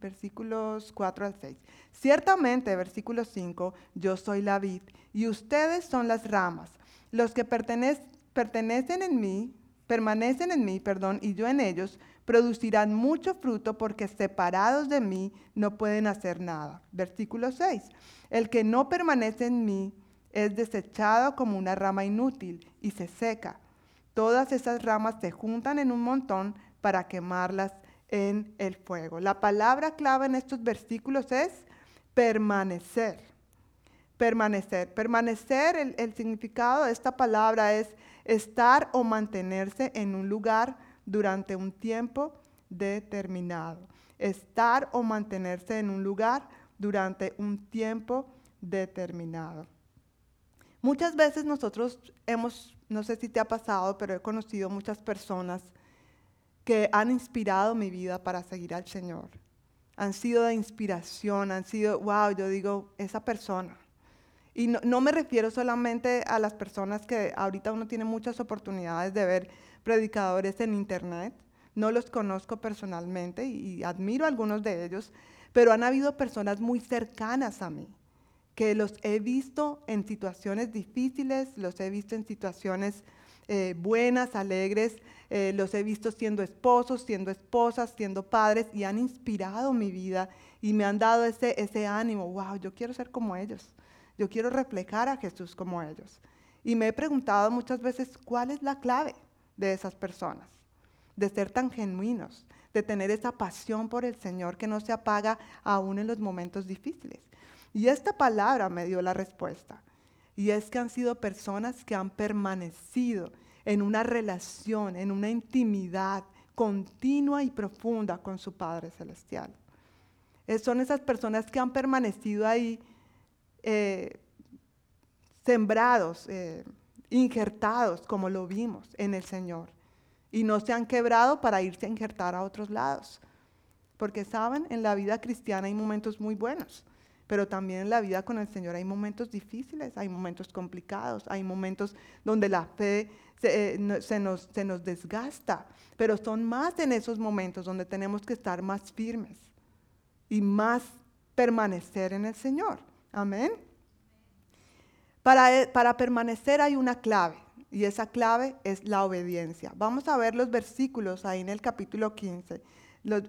Versículos 4 al 6. Ciertamente, versículo 5, yo soy la vid y ustedes son las ramas. Los que pertenecen en mí permanecen en mí, perdón, y yo en ellos, producirán mucho fruto porque separados de mí no pueden hacer nada. Versículo 6. El que no permanece en mí es desechado como una rama inútil y se seca. Todas esas ramas se juntan en un montón para quemarlas en el fuego. La palabra clave en estos versículos es permanecer. Permanecer. Permanecer, el, el significado de esta palabra es estar o mantenerse en un lugar durante un tiempo determinado. Estar o mantenerse en un lugar durante un tiempo determinado. Muchas veces nosotros hemos, no sé si te ha pasado, pero he conocido muchas personas que han inspirado mi vida para seguir al Señor. Han sido de inspiración, han sido, wow, yo digo, esa persona y no, me refiero solamente a las personas que ahorita uno tiene muchas oportunidades de ver predicadores en internet. No los conozco personalmente y, admiro a algunos de ellos, pero han habido personas muy cercanas a mí, que los he visto en situaciones difíciles, los he visto en situaciones eh, buenas, alegres, eh, los he visto siendo esposos, siendo esposas, siendo padres y han inspirado mi vida y me han dado ese, ese ánimo, wow, yo quiero ser como ellos. Yo quiero reflejar a Jesús como ellos. Y me he preguntado muchas veces cuál es la clave de esas personas, de ser tan genuinos, de tener esa pasión por el Señor que no se apaga aún en los momentos difíciles. Y esta palabra me dio la respuesta. Y es que han sido personas que han permanecido en una relación, en una intimidad continua y profunda con su Padre Celestial. son esas personas que han permanecido ahí eh, sembrados, eh, injertados, como lo vimos en el Señor. Y no se han quebrado para irse a injertar a otros lados. Porque saben, en la vida cristiana hay momentos muy buenos, pero también en la vida con el Señor hay momentos difíciles, hay momentos complicados, hay momentos donde la fe se, eh, nos, se nos desgasta, pero son más en esos momentos donde tenemos que estar más firmes y más permanecer en el Señor. Amén. Para, eh, para, permanecer hay una clave y esa clave es la obediencia. Vamos a ver los versículos ahí en el capítulo 15,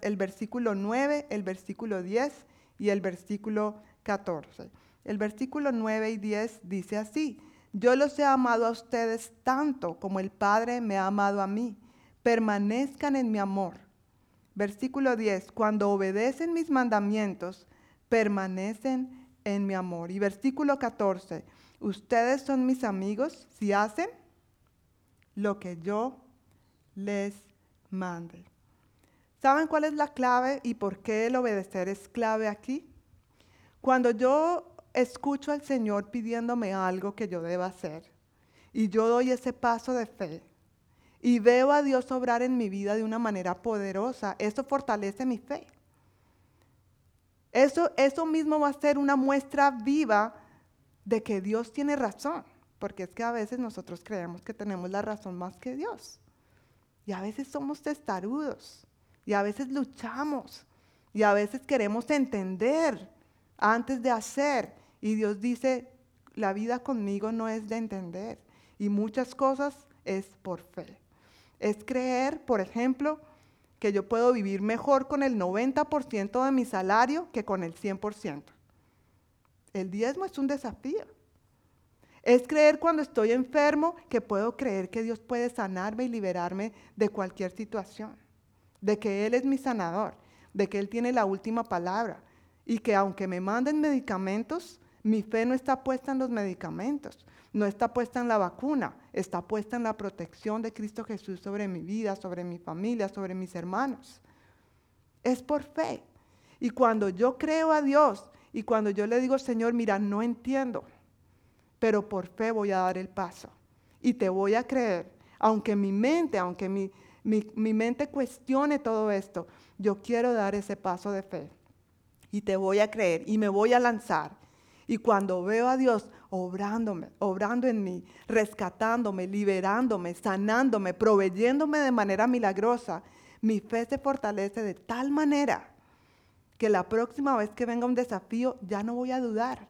el versículo 9, el versículo 10 y el versículo 14. El versículo 9 y 10 dice así, yo los he amado a ustedes tanto como el Padre me ha amado a mí. Permanezcan en mi amor. Versículo 10, cuando obedecen mis mandamientos, permanecen en mi amor. Y versículo 14, ustedes son mis amigos si hacen lo que yo les mande. ¿Saben cuál es la clave y por qué el obedecer es clave aquí? Cuando yo escucho al Señor pidiéndome algo que yo deba hacer y yo doy ese paso de fe y veo a Dios obrar en mi vida de una manera poderosa, eso fortalece mi fe. Eso, eso mismo va a ser una muestra viva de que Dios tiene razón, porque es que a veces nosotros creemos que tenemos la razón más que Dios. Y a veces somos testarudos, y a veces luchamos, y a veces queremos entender antes de hacer. Y Dios dice, la vida conmigo no es de entender, y muchas cosas es por fe. Es creer, por ejemplo, que yo puedo vivir mejor con el 90% de mi salario que con el 100%. El diezmo es un desafío. Es creer cuando estoy enfermo que puedo creer que Dios puede sanarme y liberarme de cualquier situación, de que Él es mi sanador, de que Él tiene la última palabra y que aunque me manden medicamentos, mi fe no está puesta en los medicamentos, no está puesta en la vacuna, está puesta en la protección de Cristo Jesús sobre mi vida, sobre mi familia, sobre mis hermanos. Es por fe. Y cuando yo creo a Dios y cuando yo le digo, Señor, mira, no entiendo, pero por fe voy a dar el paso y te voy a creer, aunque mi mente, aunque mi, mi mente cuestione todo esto, yo quiero dar ese paso de fe y te voy a creer y me voy a lanzar y cuando veo a Dios obrándome, obrando en mí, rescatándome, liberándome, sanándome, proveyéndome de manera milagrosa, mi fe se fortalece de tal manera que la próxima vez que venga un desafío ya no voy a dudar.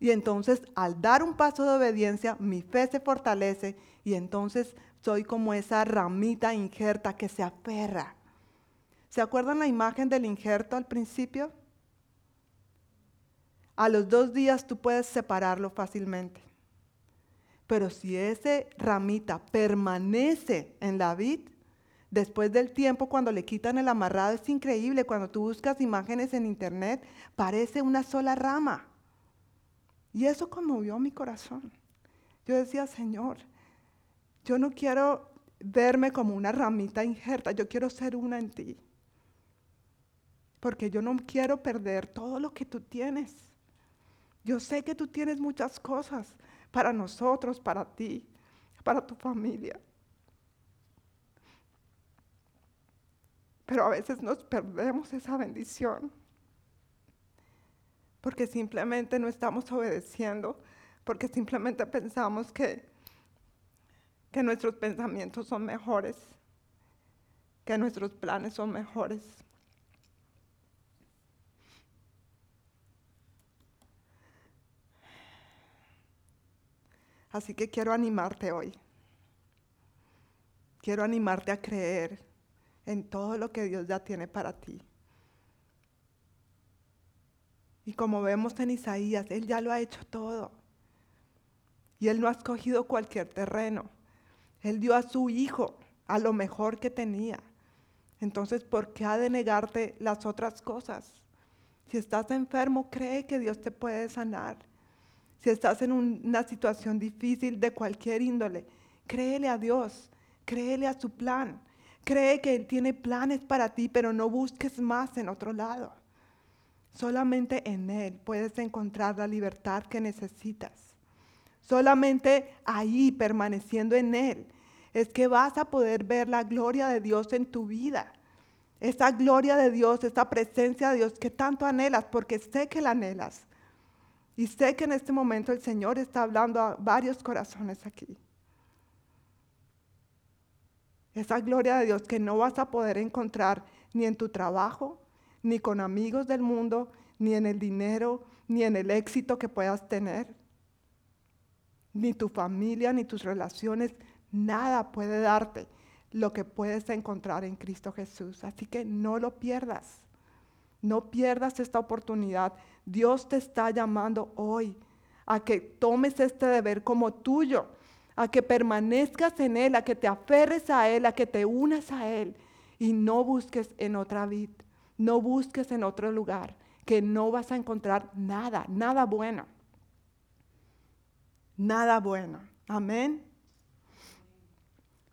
Y entonces al dar un paso de obediencia, mi fe se fortalece y entonces soy como esa ramita injerta que se aferra. ¿Se acuerdan la imagen del injerto al principio? A los dos días tú puedes separarlo fácilmente. Pero si ese ramita permanece en la vid, después del tiempo cuando le quitan el amarrado, es increíble. Cuando tú buscas imágenes en internet, parece una sola rama. Y eso conmovió mi corazón. Yo decía, Señor, yo no quiero verme como una ramita injerta, yo quiero ser una en ti. Porque yo no quiero perder todo lo que tú tienes. Yo sé que tú tienes muchas cosas para nosotros, para ti, para tu familia. Pero a veces nos perdemos esa bendición porque simplemente no estamos obedeciendo, porque simplemente pensamos que, que nuestros pensamientos son mejores, que nuestros planes son mejores. Así que quiero animarte hoy. Quiero animarte a creer en todo lo que Dios ya tiene para ti. Y como vemos en Isaías, Él ya lo ha hecho todo. Y Él no ha escogido cualquier terreno. Él dio a su hijo a lo mejor que tenía. Entonces, ¿por qué ha de negarte las otras cosas? Si estás enfermo, cree que Dios te puede sanar. Si estás en una situación difícil de cualquier índole, créele a Dios, créele a su plan. Cree que Él tiene planes para ti, pero no busques más en otro lado. Solamente en Él puedes encontrar la libertad que necesitas. Solamente ahí, permaneciendo en Él, es que vas a poder ver la gloria de Dios en tu vida. Esa gloria de Dios, esa presencia de Dios que tanto anhelas, porque sé que la anhelas. Y sé que en este momento el Señor está hablando a varios corazones aquí. esa gloria de Dios que no vas a poder encontrar ni en tu trabajo, ni con amigos del mundo, ni en el dinero, ni en el éxito que puedas tener, ni tu familia, ni tus relaciones, nada puede darte lo que puedes encontrar en Cristo Jesús. Así que no lo pierdas. No pierdas esta oportunidad. Dios te está llamando hoy a que tomes este deber como tuyo, a que permanezcas en Él, a que te aferres a Él, a que te unas a Él y no busques en otra vida, no busques en otro lugar, que no vas a encontrar nada, nada bueno. Nada bueno. Amén.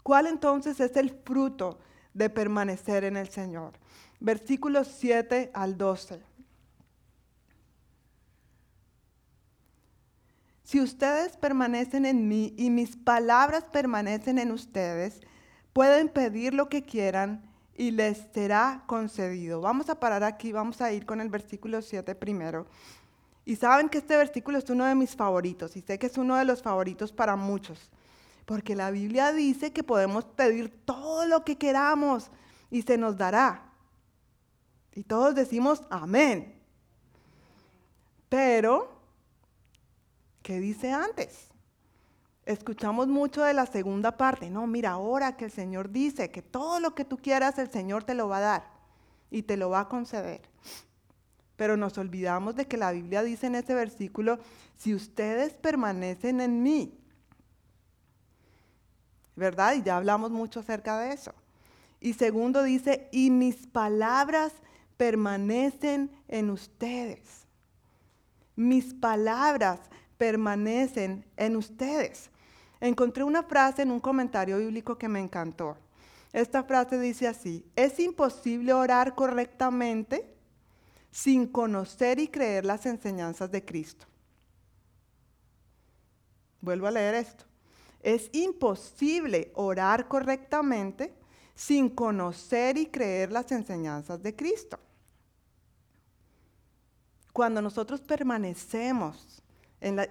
¿Cuál entonces es el fruto de permanecer en el Señor? Versículos 7 al 12. Si ustedes permanecen en mí y mis palabras permanecen en ustedes, pueden pedir lo que quieran y les será concedido. Vamos a parar aquí, vamos a ir con el versículo 7 primero. Y saben que este versículo es uno de mis favoritos y sé que es uno de los favoritos para muchos. Porque la Biblia dice que podemos pedir todo lo que queramos y se nos dará. Y todos decimos amén. Pero, ¿qué dice antes? Escuchamos mucho de la segunda parte. No, mira, ahora que el Señor dice que todo lo que tú quieras, el Señor te lo va a dar y te lo va a conceder. Pero nos olvidamos de que la Biblia dice en ese versículo, si ustedes permanecen en mí ¿verdad? Y ya hablamos mucho acerca de eso. Y segundo dice, y mis palabras permanecen en ustedes. Mis palabras permanecen en ustedes. Encontré una frase en un comentario bíblico que me encantó. Esta frase dice así, es imposible orar correctamente sin conocer y creer las enseñanzas de Cristo. Vuelvo a leer esto. Es imposible orar correctamente sin conocer y creer las enseñanzas de Cristo. Cuando nosotros permanecemos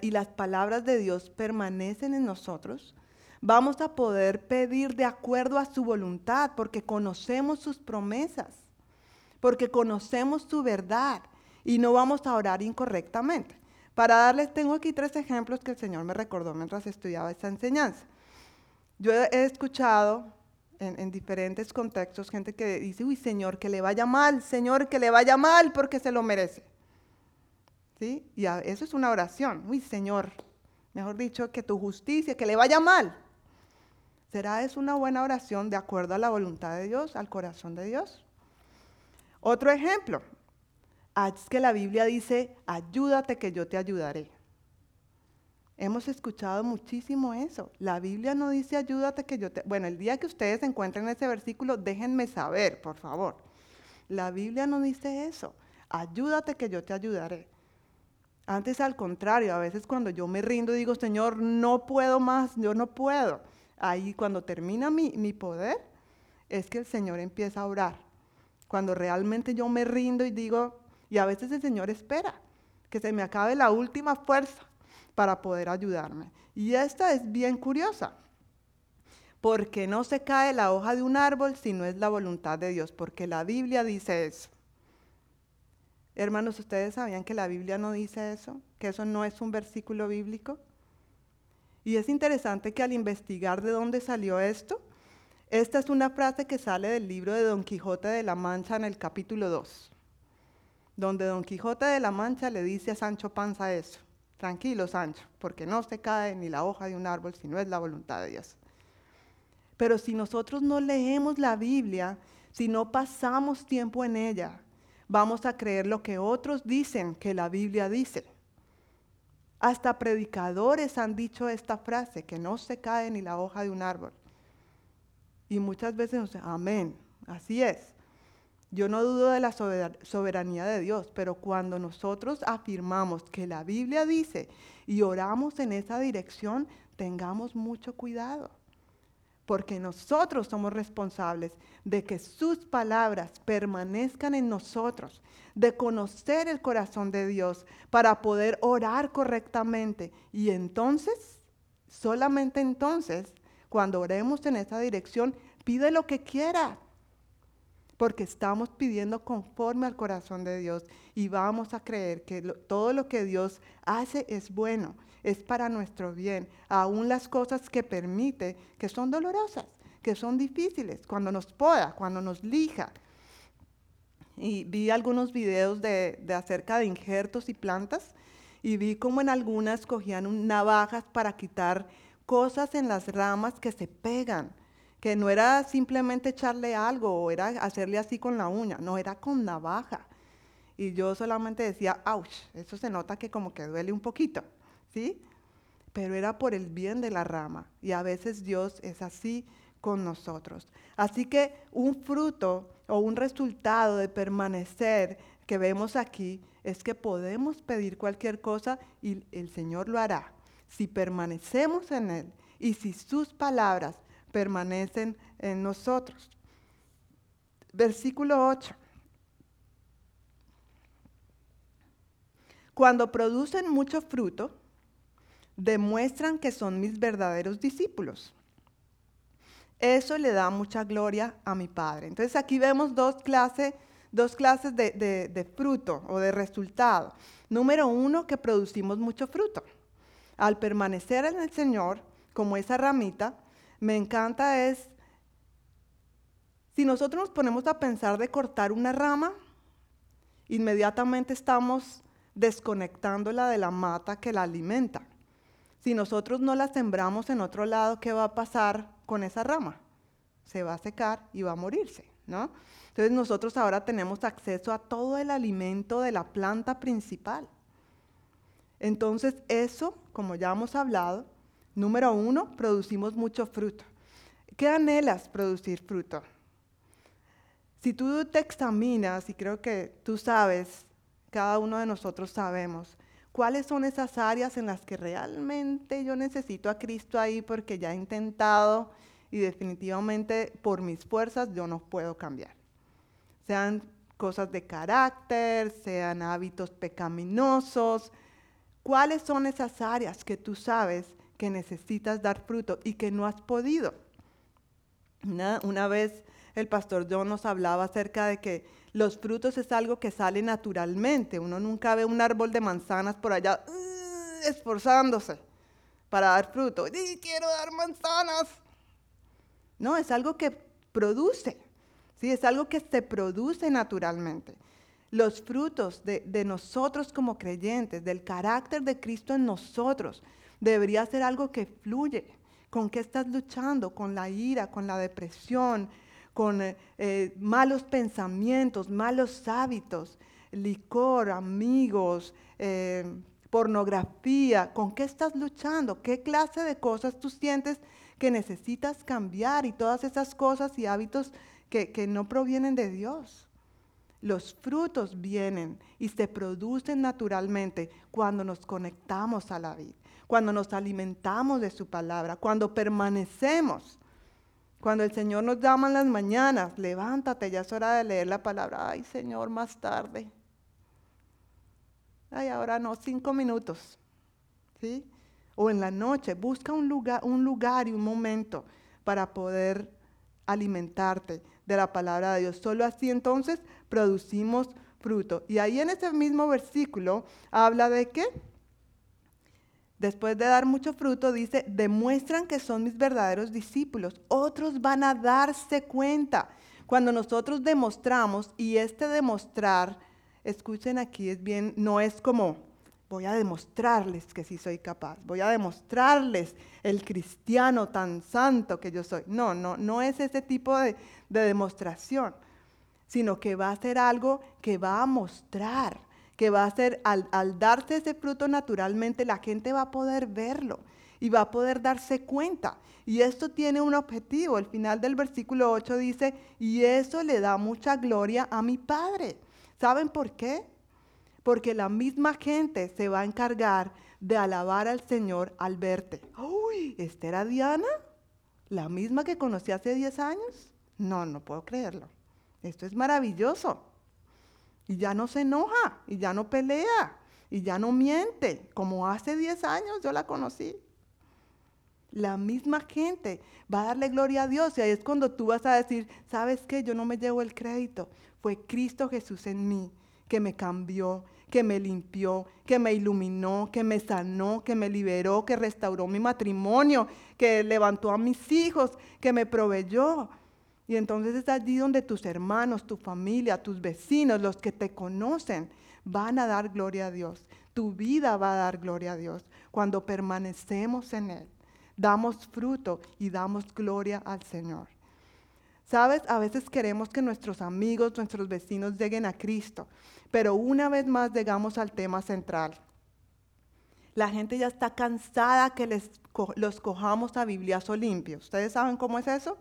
y las palabras de Dios permanecen en nosotros, vamos a poder pedir de acuerdo a su voluntad porque conocemos sus promesas, porque conocemos su verdad y no vamos a orar incorrectamente. Para darles, tengo aquí tres ejemplos que el Señor me recordó mientras estudiaba esta enseñanza. Yo he escuchado en, diferentes contextos gente que dice, uy, Señor, que le vaya mal, Señor, que le vaya mal porque se lo merece. ¿Sí? Y eso es una oración. Uy, Señor, mejor dicho, que tu justicia, que le vaya mal. ¿Será eso una buena oración de acuerdo a la voluntad de Dios, al corazón de Dios? Otro ejemplo, Ah, es que la Biblia dice, ayúdate que yo te ayudaré. Hemos escuchado muchísimo eso. La Biblia no dice ayúdate que yo te... Bueno, el día que ustedes encuentren ese versículo, déjenme saber, por favor. La Biblia no dice eso. Ayúdate que yo te ayudaré. Antes al contrario, a veces cuando yo me rindo digo, Señor, no puedo más, yo no puedo. Ahí cuando termina mi, mi poder, es que el Señor empieza a orar. Cuando realmente yo me rindo y digo, y a veces el Señor espera que se me acabe la última fuerza para poder ayudarme. Y esta es bien curiosa, porque no se cae la hoja de un árbol si no es la voluntad de Dios, porque la Biblia dice eso. Hermanos, ¿ustedes sabían que la Biblia no dice eso? ¿Que eso no es un versículo bíblico? Y es interesante que al investigar de dónde salió esto, esta es una frase que sale del libro de Don Quijote de la Mancha en el capítulo 2 donde Don Quijote de la Mancha le dice a Sancho Panza eso. Tranquilo, Sancho, porque no se cae ni la hoja de un árbol si no es la voluntad de Dios. Pero si nosotros no leemos la Biblia, si no pasamos tiempo en ella, vamos a creer lo que otros dicen que la Biblia dice. Hasta predicadores han dicho esta frase, que no se cae ni la hoja de un árbol. Y muchas veces nos dicen, amén, así es. Yo no dudo de la soberanía de Dios, pero cuando nosotros afirmamos que la Biblia dice y oramos en esa dirección, tengamos mucho cuidado, porque nosotros somos responsables de que sus palabras permanezcan en nosotros, de conocer el corazón de Dios para poder orar correctamente. Y entonces, solamente entonces, cuando oremos en esa dirección, Pide lo que quieras, porque estamos pidiendo conforme al corazón de Dios y vamos a creer que todo lo que Dios hace es bueno, es para nuestro bien, aún las cosas que permite, que son dolorosas, que son difíciles, cuando nos poda, cuando nos lija. Y vi algunos videos de, de acerca de injertos y plantas y vi como en algunas cogían navajas para quitar cosas en las ramas que se pegan que no era simplemente echarle algo o era hacerle así con la uña, no, era con navaja. Y yo solamente decía, ouch, eso se nota que como que duele un poquito, ¿sí? Pero era por el bien de la rama. Y a veces Dios es así con nosotros. Así que un fruto o un resultado de permanecer que vemos aquí es que podemos pedir cualquier cosa y el Señor lo hará. Si permanecemos en Él y si sus palabras permanecen en nosotros. Versículo 8. Cuando producen mucho fruto, demuestran que son mis verdaderos discípulos. Eso le da mucha gloria a mi Padre. Entonces aquí vemos dos clases, dos clases de, de fruto o de resultado. Número uno, que producimos mucho fruto. Al permanecer en el Señor, como esa ramita, me encanta es, si nosotros nos ponemos a pensar de cortar una rama, inmediatamente estamos desconectándola de la mata que la alimenta. Si nosotros no la sembramos en otro lado, ¿qué va a pasar con esa rama? Se va a secar y va a morirse, ¿no? Entonces nosotros ahora tenemos acceso a todo el alimento de la planta principal. Entonces eso, como ya hemos hablado, Número uno, producimos mucho fruto. ¿Qué anhelas producir fruto? Si tú te examinas, y creo que tú sabes, cada uno de nosotros sabemos, cuáles son esas áreas en las que realmente yo necesito a Cristo ahí porque ya he intentado y definitivamente por mis fuerzas yo no puedo cambiar. Sean cosas de carácter, sean hábitos pecaminosos. ¿Cuáles son esas áreas que tú sabes que necesitas dar fruto y que no has podido. Una, vez el pastor John nos hablaba acerca de que los frutos es algo que sale naturalmente. Uno nunca ve un árbol de manzanas por allá uh, esforzándose para dar fruto. ¡Y quiero dar manzanas! No, es algo que produce. ¿sí? Es algo que se produce naturalmente. Los frutos de, de nosotros como creyentes, del carácter de Cristo en nosotros, debería ser algo que fluye. ¿Con qué estás luchando? Con la ira, con la depresión, con eh, eh, malos pensamientos, malos hábitos, licor, amigos, eh, pornografía. ¿Con qué estás luchando? ¿Qué clase de cosas tú sientes que necesitas cambiar y todas esas cosas y hábitos que, que no provienen de Dios? Los frutos vienen y se producen naturalmente cuando nos conectamos a la vida cuando nos alimentamos de su palabra, cuando permanecemos. Cuando el Señor nos llama en las mañanas, levántate, ya es hora de leer la palabra. Ay, Señor, más tarde. Ay, ahora no, cinco minutos. ¿Sí? O en la noche, busca un lugar, un lugar y un momento para poder alimentarte de la palabra de Dios. Solo así entonces producimos fruto. Y ahí en ese mismo versículo habla de qué? Después de dar mucho fruto, dice, demuestran que son mis verdaderos discípulos. Otros van a darse cuenta. Cuando nosotros demostramos, y este demostrar, escuchen aquí, es bien, no es como, voy a demostrarles que sí soy capaz, voy a demostrarles el cristiano tan santo que yo soy. No, no, no es ese tipo de, de demostración, sino que va a ser algo que va a mostrar que va a ser al, al darse ese fruto naturalmente, la gente va a poder verlo y va a poder darse cuenta. Y esto tiene un objetivo. El final del versículo 8 dice, y eso le da mucha gloria a mi Padre. ¿Saben por qué? Porque la misma gente se va a encargar de alabar al Señor al verte. Uy, ¿esta era Diana? ¿La misma que conocí hace 10 años? No, no puedo creerlo. Esto es maravilloso. Y ya no se enoja, y ya no pelea, y ya no miente, como hace 10 años yo la conocí. La misma gente va a darle gloria a Dios y ahí es cuando tú vas a decir, ¿sabes qué? Yo no me llevo el crédito. Fue Cristo Jesús en mí que me cambió, que me limpió, que me iluminó, que me sanó, que me liberó, que restauró mi matrimonio, que levantó a mis hijos, que me proveyó. Y entonces es allí donde tus hermanos, tu familia, tus vecinos, los que te conocen, van a dar gloria a Dios. Tu vida va a dar gloria a Dios cuando permanecemos en Él. Damos fruto y damos gloria al Señor. Sabes, a veces queremos que nuestros amigos, nuestros vecinos lleguen a Cristo, pero una vez más llegamos al tema central. La gente ya está cansada que les, los cojamos a Bibliazo limpio. ¿Ustedes saben cómo es eso?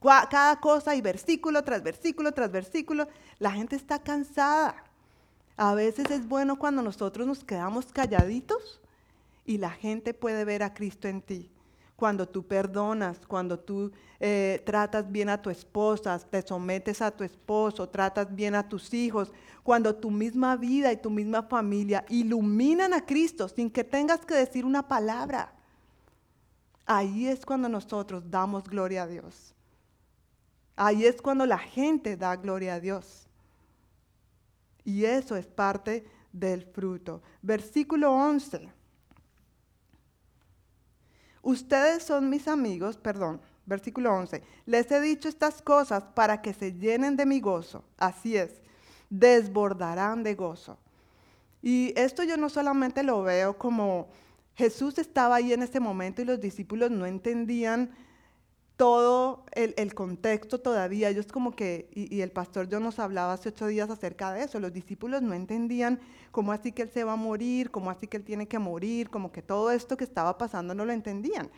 Cada cosa y versículo tras versículo tras versículo. La gente está cansada. A veces es bueno cuando nosotros nos quedamos calladitos y la gente puede ver a Cristo en ti cuando tú perdonas, cuando tú eh, tratas bien a tu esposa, te sometes a tu esposo, tratas bien a tus hijos, cuando tu misma vida y tu misma familia iluminan a Cristo sin que tengas que decir una palabra. Ahí es cuando nosotros damos gloria a Dios. Ahí es cuando la gente da gloria a Dios. Y eso es parte del fruto. Versículo 11. Ustedes son mis amigos, perdón, versículo 11. Les he dicho estas cosas para que se llenen de mi gozo. Así es, desbordarán de gozo. Y esto yo no solamente lo veo como Jesús estaba ahí en ese momento y los discípulos no entendían todo el, contexto todavía. Ellos como que, y, el pastor yo nos hablaba hace ocho días acerca de eso, los discípulos no entendían cómo así que él se va a morir, cómo así que él tiene que morir, como que todo esto que estaba pasando no lo entendían.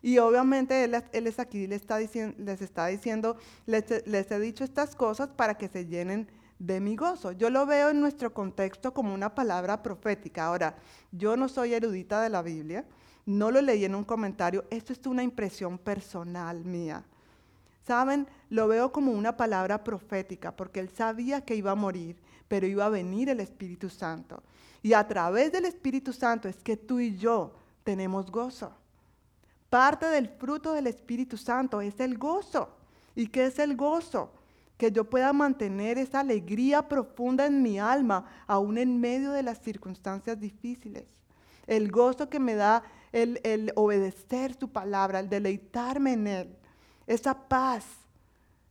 Y obviamente él, es aquí, les está, diciendo, les, está diciendo les, les he dicho estas cosas para que se llenen de mi gozo. Yo lo veo en nuestro contexto como una palabra profética. Ahora, yo no soy erudita de la Biblia, no lo leí en un comentario, esto es una impresión personal mía. ¿Saben? Lo veo como una palabra profética, porque él sabía que iba a morir, pero iba a venir el Espíritu Santo. Y a través del Espíritu Santo es que tú y yo tenemos gozo. Parte del fruto del Espíritu Santo es el gozo. ¿Y qué es el gozo? Que yo pueda mantener esa alegría profunda en mi alma, aún en medio de las circunstancias difíciles. El gozo que me da el, obedecer su palabra, el deleitarme en Él, esa paz,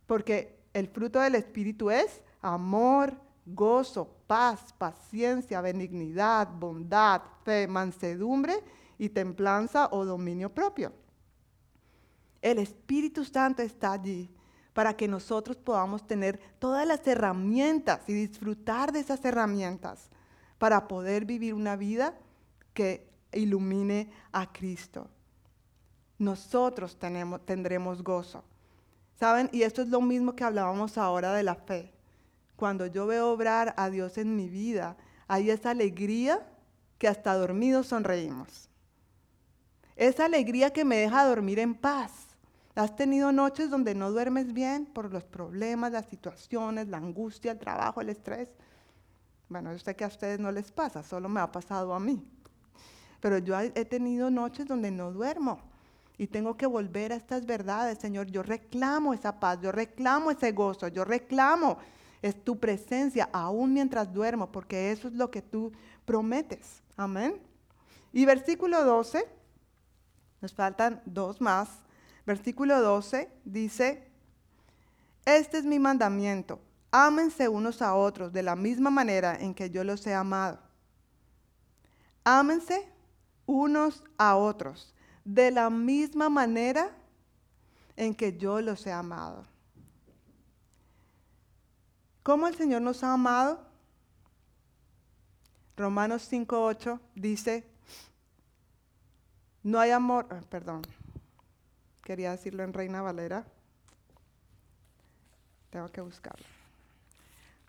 porque el fruto del Espíritu es amor, gozo, paz, paciencia, benignidad, bondad, fe, mansedumbre y templanza o dominio propio. El Espíritu Santo está allí para que nosotros podamos tener todas las herramientas y disfrutar de esas herramientas para poder vivir una vida que ilumine a Cristo. Nosotros tenemos, tendremos gozo. ¿Saben? Y esto es lo mismo que hablábamos ahora de la fe. Cuando yo veo obrar a Dios en mi vida, hay esa alegría que hasta dormidos sonreímos. Esa alegría que me deja dormir en paz. ¿Has tenido noches donde no duermes bien por los problemas, las situaciones, la angustia, el trabajo, el estrés? Bueno, yo sé que a ustedes no les pasa, solo me ha pasado a mí. Pero yo he tenido noches donde no duermo y tengo que volver a estas verdades, Señor. Yo reclamo esa paz, yo reclamo ese gozo, yo reclamo es tu presencia aún mientras duermo, porque eso es lo que tú prometes. Amén. Y versículo 12, nos faltan dos más. Versículo 12 dice, este es mi mandamiento, ámense unos a otros de la misma manera en que yo los he amado. Ámense unos a otros, de la misma manera en que yo los he amado. ¿Cómo el Señor nos ha amado? Romanos 5.8 dice, no hay amor, ah, perdón, quería decirlo en Reina Valera, tengo que buscarlo.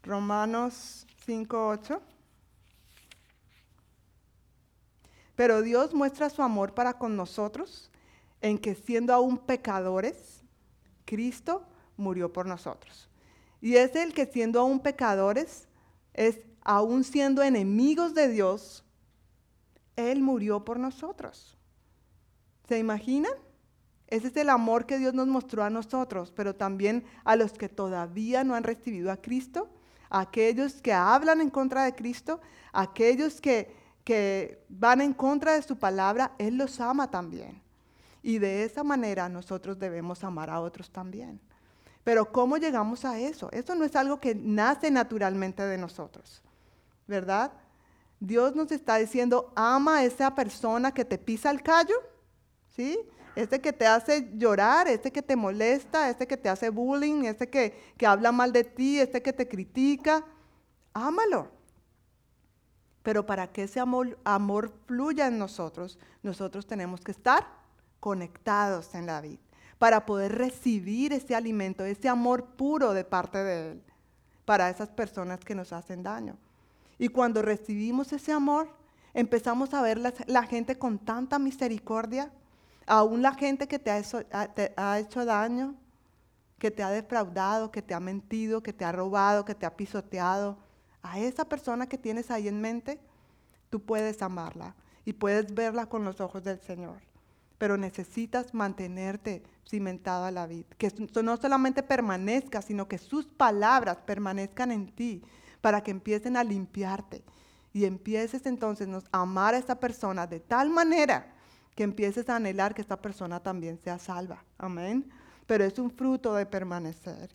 Romanos 5.8 Pero Dios muestra su amor para con nosotros en que siendo aún pecadores, Cristo murió por nosotros. Y es el que siendo aún pecadores, es aún siendo enemigos de Dios, Él murió por nosotros. ¿Se imaginan? Ese es el amor que Dios nos mostró a nosotros, pero también a los que todavía no han recibido a Cristo, a aquellos que hablan en contra de Cristo, a aquellos que, que van en contra de su palabra, Él los ama también. Y de esa manera nosotros debemos amar a otros también. Pero ¿cómo llegamos a eso? Eso no es algo que nace naturalmente de nosotros, ¿verdad? Dios nos está diciendo, ama a esa persona que te pisa el callo, ¿sí? Este que te hace llorar, este que te molesta, este que te hace bullying, este que, que habla mal de ti, este que te critica, ámalo. Pero para que ese amor, fluya en nosotros, nosotros tenemos que estar conectados en la vida para poder recibir ese alimento, ese amor puro de parte de Él, para esas personas que nos hacen daño. Y cuando recibimos ese amor, empezamos a ver la, gente con tanta misericordia, aún la gente que te ha hecho daño, que te ha defraudado, que te ha mentido, que te ha robado, que te ha pisoteado, a esa persona que tienes ahí en mente, tú puedes amarla y puedes verla con los ojos del Señor pero necesitas mantenerte cimentado a la vida. Que no solamente permanezca, sino que sus palabras permanezcan en ti para que empiecen a limpiarte y empieces entonces a amar a esa persona de tal manera que empieces a anhelar que esta persona también sea salva. Amén. Pero es un fruto de permanecer.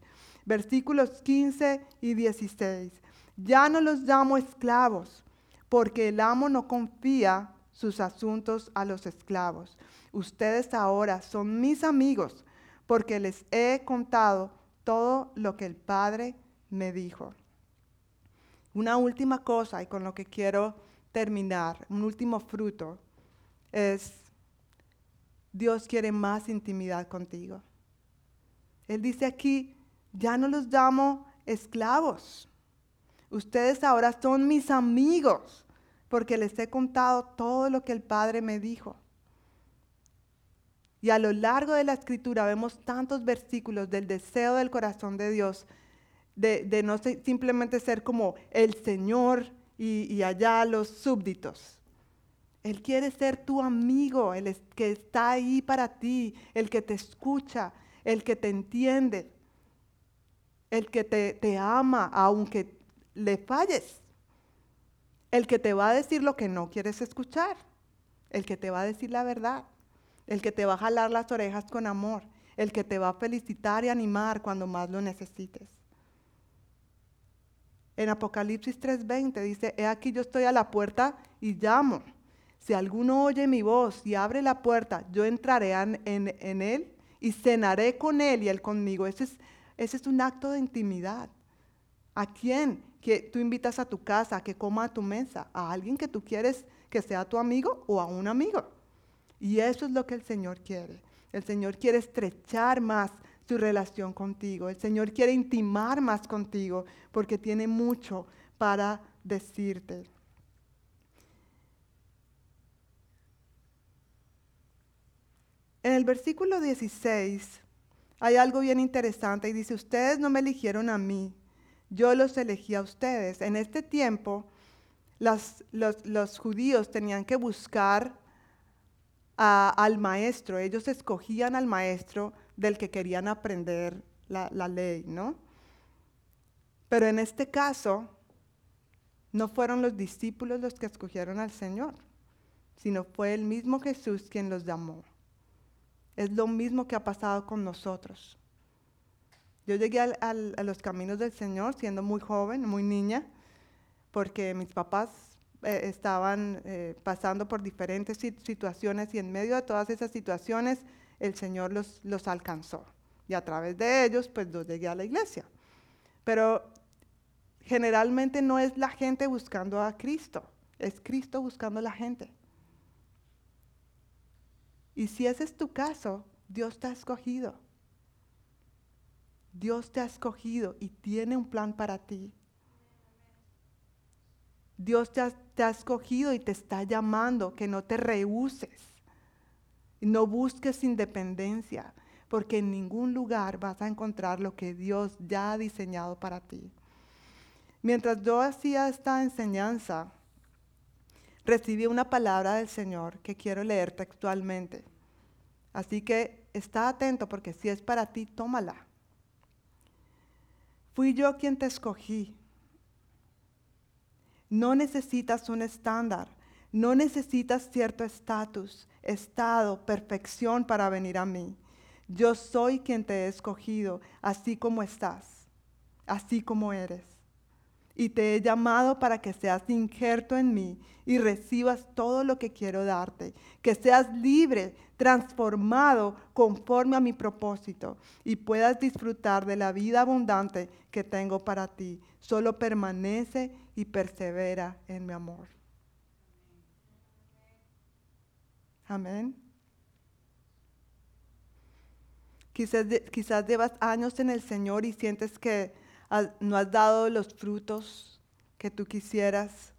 Versículos 15 y 16. Ya no los llamo esclavos, porque el amo no confía sus asuntos a los esclavos ustedes ahora son mis amigos porque les he contado todo lo que el Padre me dijo. Una última cosa y con lo que quiero terminar, un último fruto, es Dios quiere más intimidad contigo. Él dice aquí, ya no los llamo esclavos. Ustedes ahora son mis amigos porque les he contado todo lo que el Padre me dijo. Y a lo largo de la escritura vemos tantos versículos del deseo del corazón de Dios, de, no simplemente ser como el Señor y, allá los súbditos. Él quiere ser tu amigo, el que está ahí para ti, el que te escucha, el que te entiende, el que te, te ama aunque le falles, el que te va a decir lo que no quieres escuchar, el que te va a decir la verdad el que te va a jalar las orejas con amor, el que te va a felicitar y animar cuando más lo necesites. En Apocalipsis 3:20 dice, he aquí yo estoy a la puerta y llamo. Si alguno oye mi voz y abre la puerta, yo entraré en, él y cenaré con él y él conmigo. Ese es, ese es un acto de intimidad. ¿A quién? Que tú invitas a tu casa, que coma a tu mesa, a alguien que tú quieres que sea tu amigo o a un amigo. Y eso es lo que el Señor quiere. El Señor quiere estrechar más su relación contigo. El Señor quiere intimar más contigo porque tiene mucho para decirte. En el versículo 16 hay algo bien interesante y dice, ustedes no me eligieron a mí, yo los elegí a ustedes. En este tiempo los, los judíos tenían que buscar al maestro, ellos escogían al maestro del que querían aprender la, la ley, ¿no? Pero en este caso, no fueron los discípulos los que escogieron al Señor, sino fue el mismo Jesús quien los llamó. Es lo mismo que ha pasado con nosotros. Yo llegué a los caminos del Señor siendo muy joven, muy niña, porque mis papás eh, estaban eh, pasando por diferentes situaciones y en medio de todas esas situaciones el Señor los, los alcanzó. Y a través de ellos, pues los llegué a la iglesia. Pero generalmente no es la gente buscando a Cristo, es Cristo buscando a la gente. Y si ese es tu caso, Dios te ha escogido. Dios te ha escogido y tiene un plan para ti. Dios te ha, escogido y te está llamando, que no te rehuses. No busques independencia, porque en ningún lugar vas a encontrar lo que Dios ya ha diseñado para ti. Mientras yo hacía esta enseñanza, recibí una palabra del Señor que quiero leer textualmente. Así que está atento porque si es para ti, tómala. Fui yo quien te escogí. No necesitas un estándar, no necesitas cierto estatus, estado, perfección para venir a mí. Yo soy quien te he escogido, así como estás, así como eres. Y te he llamado para que seas injerto en mí y recibas todo lo que quiero darte, que seas libre, transformado conforme a mi propósito y puedas disfrutar de la vida abundante que tengo para ti. Solo permanece y persevera en mi amor. Amén. Quizás, quizás llevas años en el Señor y sientes que no has dado los frutos que tú quisieras.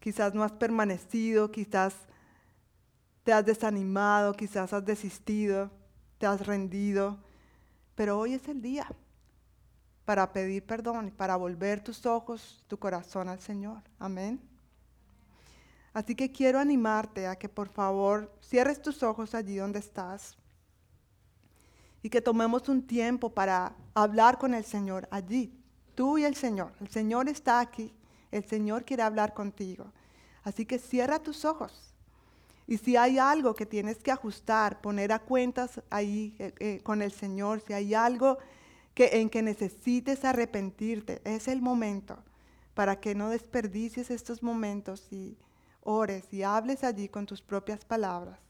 Quizás no has permanecido, quizás te has desanimado, quizás has desistido, te has rendido. Pero hoy es el día para pedir perdón para volver tus ojos, tu corazón al Señor. Amén. Así que quiero animarte a que por favor cierres tus ojos allí donde estás y que tomemos un tiempo para hablar con el Señor allí, tú y el Señor. El Señor está aquí, el Señor quiere hablar contigo. Así que cierra tus ojos. Y si hay algo que tienes que ajustar, poner a cuentas ahí eh, eh, con el Señor, si hay algo que, en que necesites arrepentirte, es el momento para que no desperdicies estos momentos y ores y hables allí con tus propias palabras.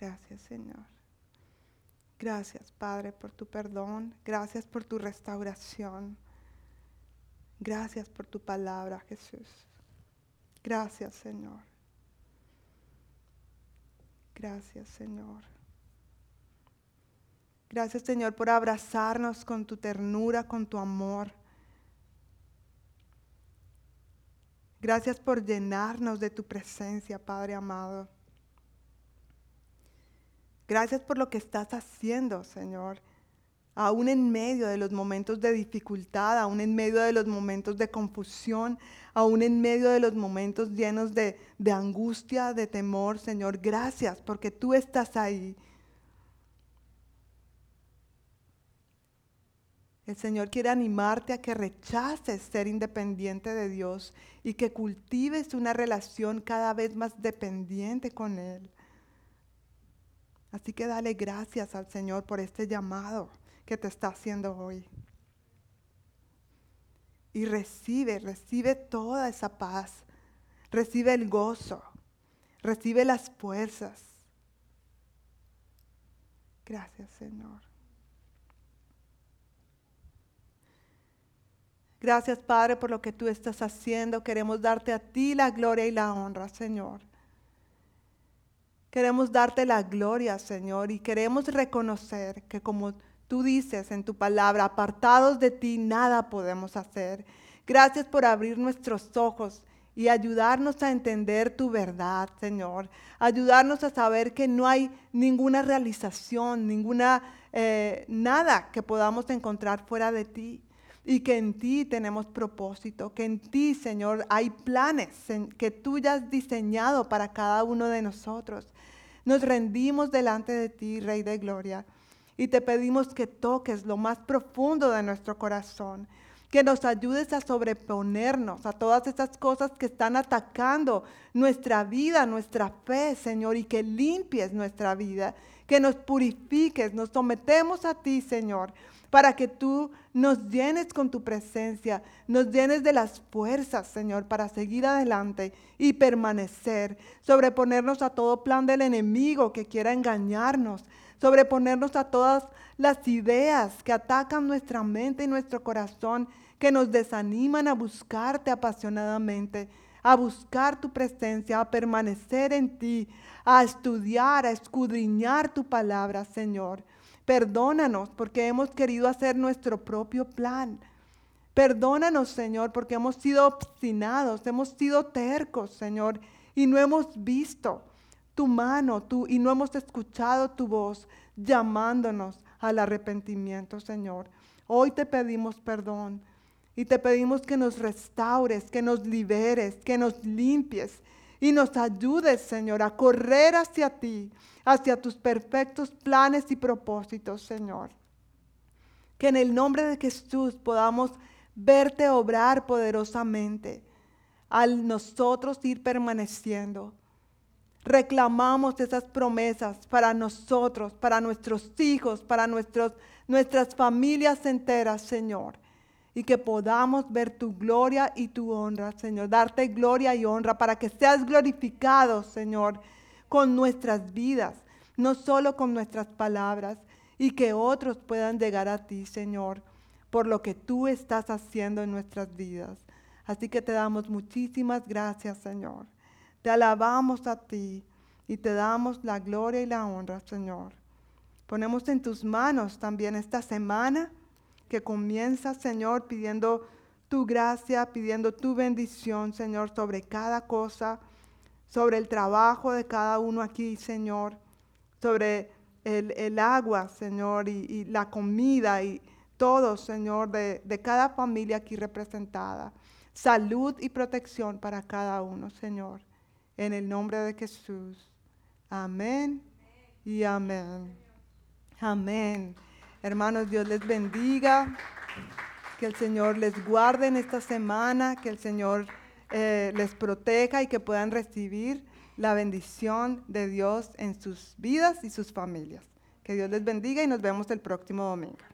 Gracias, Señor. Gracias, Padre, por tu perdón. Gracias por tu restauración. Gracias por tu palabra, Jesús. Gracias, Señor. Gracias, Señor. Gracias, Señor, por abrazarnos con tu ternura, con tu amor. Gracias por llenarnos de tu presencia, Padre amado. Gracias por lo que estás haciendo, Señor. Aún en medio de los momentos de dificultad, aún en medio de los momentos de confusión, aún en medio de los momentos llenos de, de angustia, de temor, Señor. Gracias porque tú estás ahí. El Señor quiere animarte a que rechaces ser independiente de Dios y que cultives una relación cada vez más dependiente con Él. Así que dale gracias al Señor por este llamado que te está haciendo hoy. Y recibe, recibe toda esa paz. Recibe el gozo. Recibe las fuerzas. Gracias, Señor. Gracias, Padre, por lo que tú estás haciendo. Queremos darte a ti la gloria y la honra, Señor. Queremos darte la gloria, Señor, y queremos reconocer que como tú dices en tu palabra, apartados de ti nada podemos hacer. Gracias por abrir nuestros ojos y ayudarnos a entender tu verdad, Señor. Ayudarnos a saber que no hay ninguna realización, ninguna, eh, nada que podamos encontrar fuera de ti. Y que en ti tenemos propósito, que en ti, Señor, hay planes que tú ya has diseñado para cada uno de nosotros. Nos rendimos delante de ti, Rey de Gloria, y te pedimos que toques lo más profundo de nuestro corazón, que nos ayudes a sobreponernos a todas esas cosas que están atacando nuestra vida, nuestra fe, Señor, y que limpies nuestra vida, que nos purifiques, nos sometemos a ti, Señor, para que tú nos llenes con tu presencia, nos llenes de las fuerzas, Señor, para seguir adelante y permanecer, sobreponernos a todo plan del enemigo que quiera engañarnos, sobreponernos a todas las ideas que atacan nuestra mente y nuestro corazón, que nos desaniman a buscarte apasionadamente, a buscar tu presencia, a permanecer en ti, a estudiar, a escudriñar tu palabra, Señor. Perdónanos porque hemos querido hacer nuestro propio plan. Perdónanos, Señor, porque hemos sido obstinados, hemos sido tercos, Señor, y no hemos visto tu mano tú, y no hemos escuchado tu voz llamándonos al arrepentimiento, Señor. Hoy te pedimos perdón y te pedimos que nos restaures, que nos liberes, que nos limpies y nos ayudes, Señor, a correr hacia ti, hacia tus perfectos planes y propósitos, Señor. Que en el nombre de Jesús podamos verte obrar poderosamente al nosotros ir permaneciendo. Reclamamos esas promesas para nosotros, para nuestros hijos, para nuestros, nuestras familias enteras, Señor. Y que podamos ver tu gloria y tu honra, Señor. Darte gloria y honra para que seas glorificado, Señor con nuestras vidas, no solo con nuestras palabras, y que otros puedan llegar a ti, Señor, por lo que tú estás haciendo en nuestras vidas. Así que te damos muchísimas gracias, Señor. Te alabamos a ti y te damos la gloria y la honra, Señor. Ponemos en tus manos también esta semana que comienza, Señor, pidiendo tu gracia, pidiendo tu bendición, Señor, sobre cada cosa sobre el trabajo de cada uno aquí, Señor, sobre el, agua, Señor, y, la comida y todo, Señor, de, de cada familia aquí representada. Salud y protección para cada uno, Señor. En el nombre de Jesús. Amén y amén. Amén. Hermanos, Dios les bendiga. Que el Señor les guarde en esta semana. Que el Señor eh, les proteja y que puedan recibir la bendición de Dios en sus vidas y sus familias. Que Dios les bendiga y nos vemos el próximo domingo.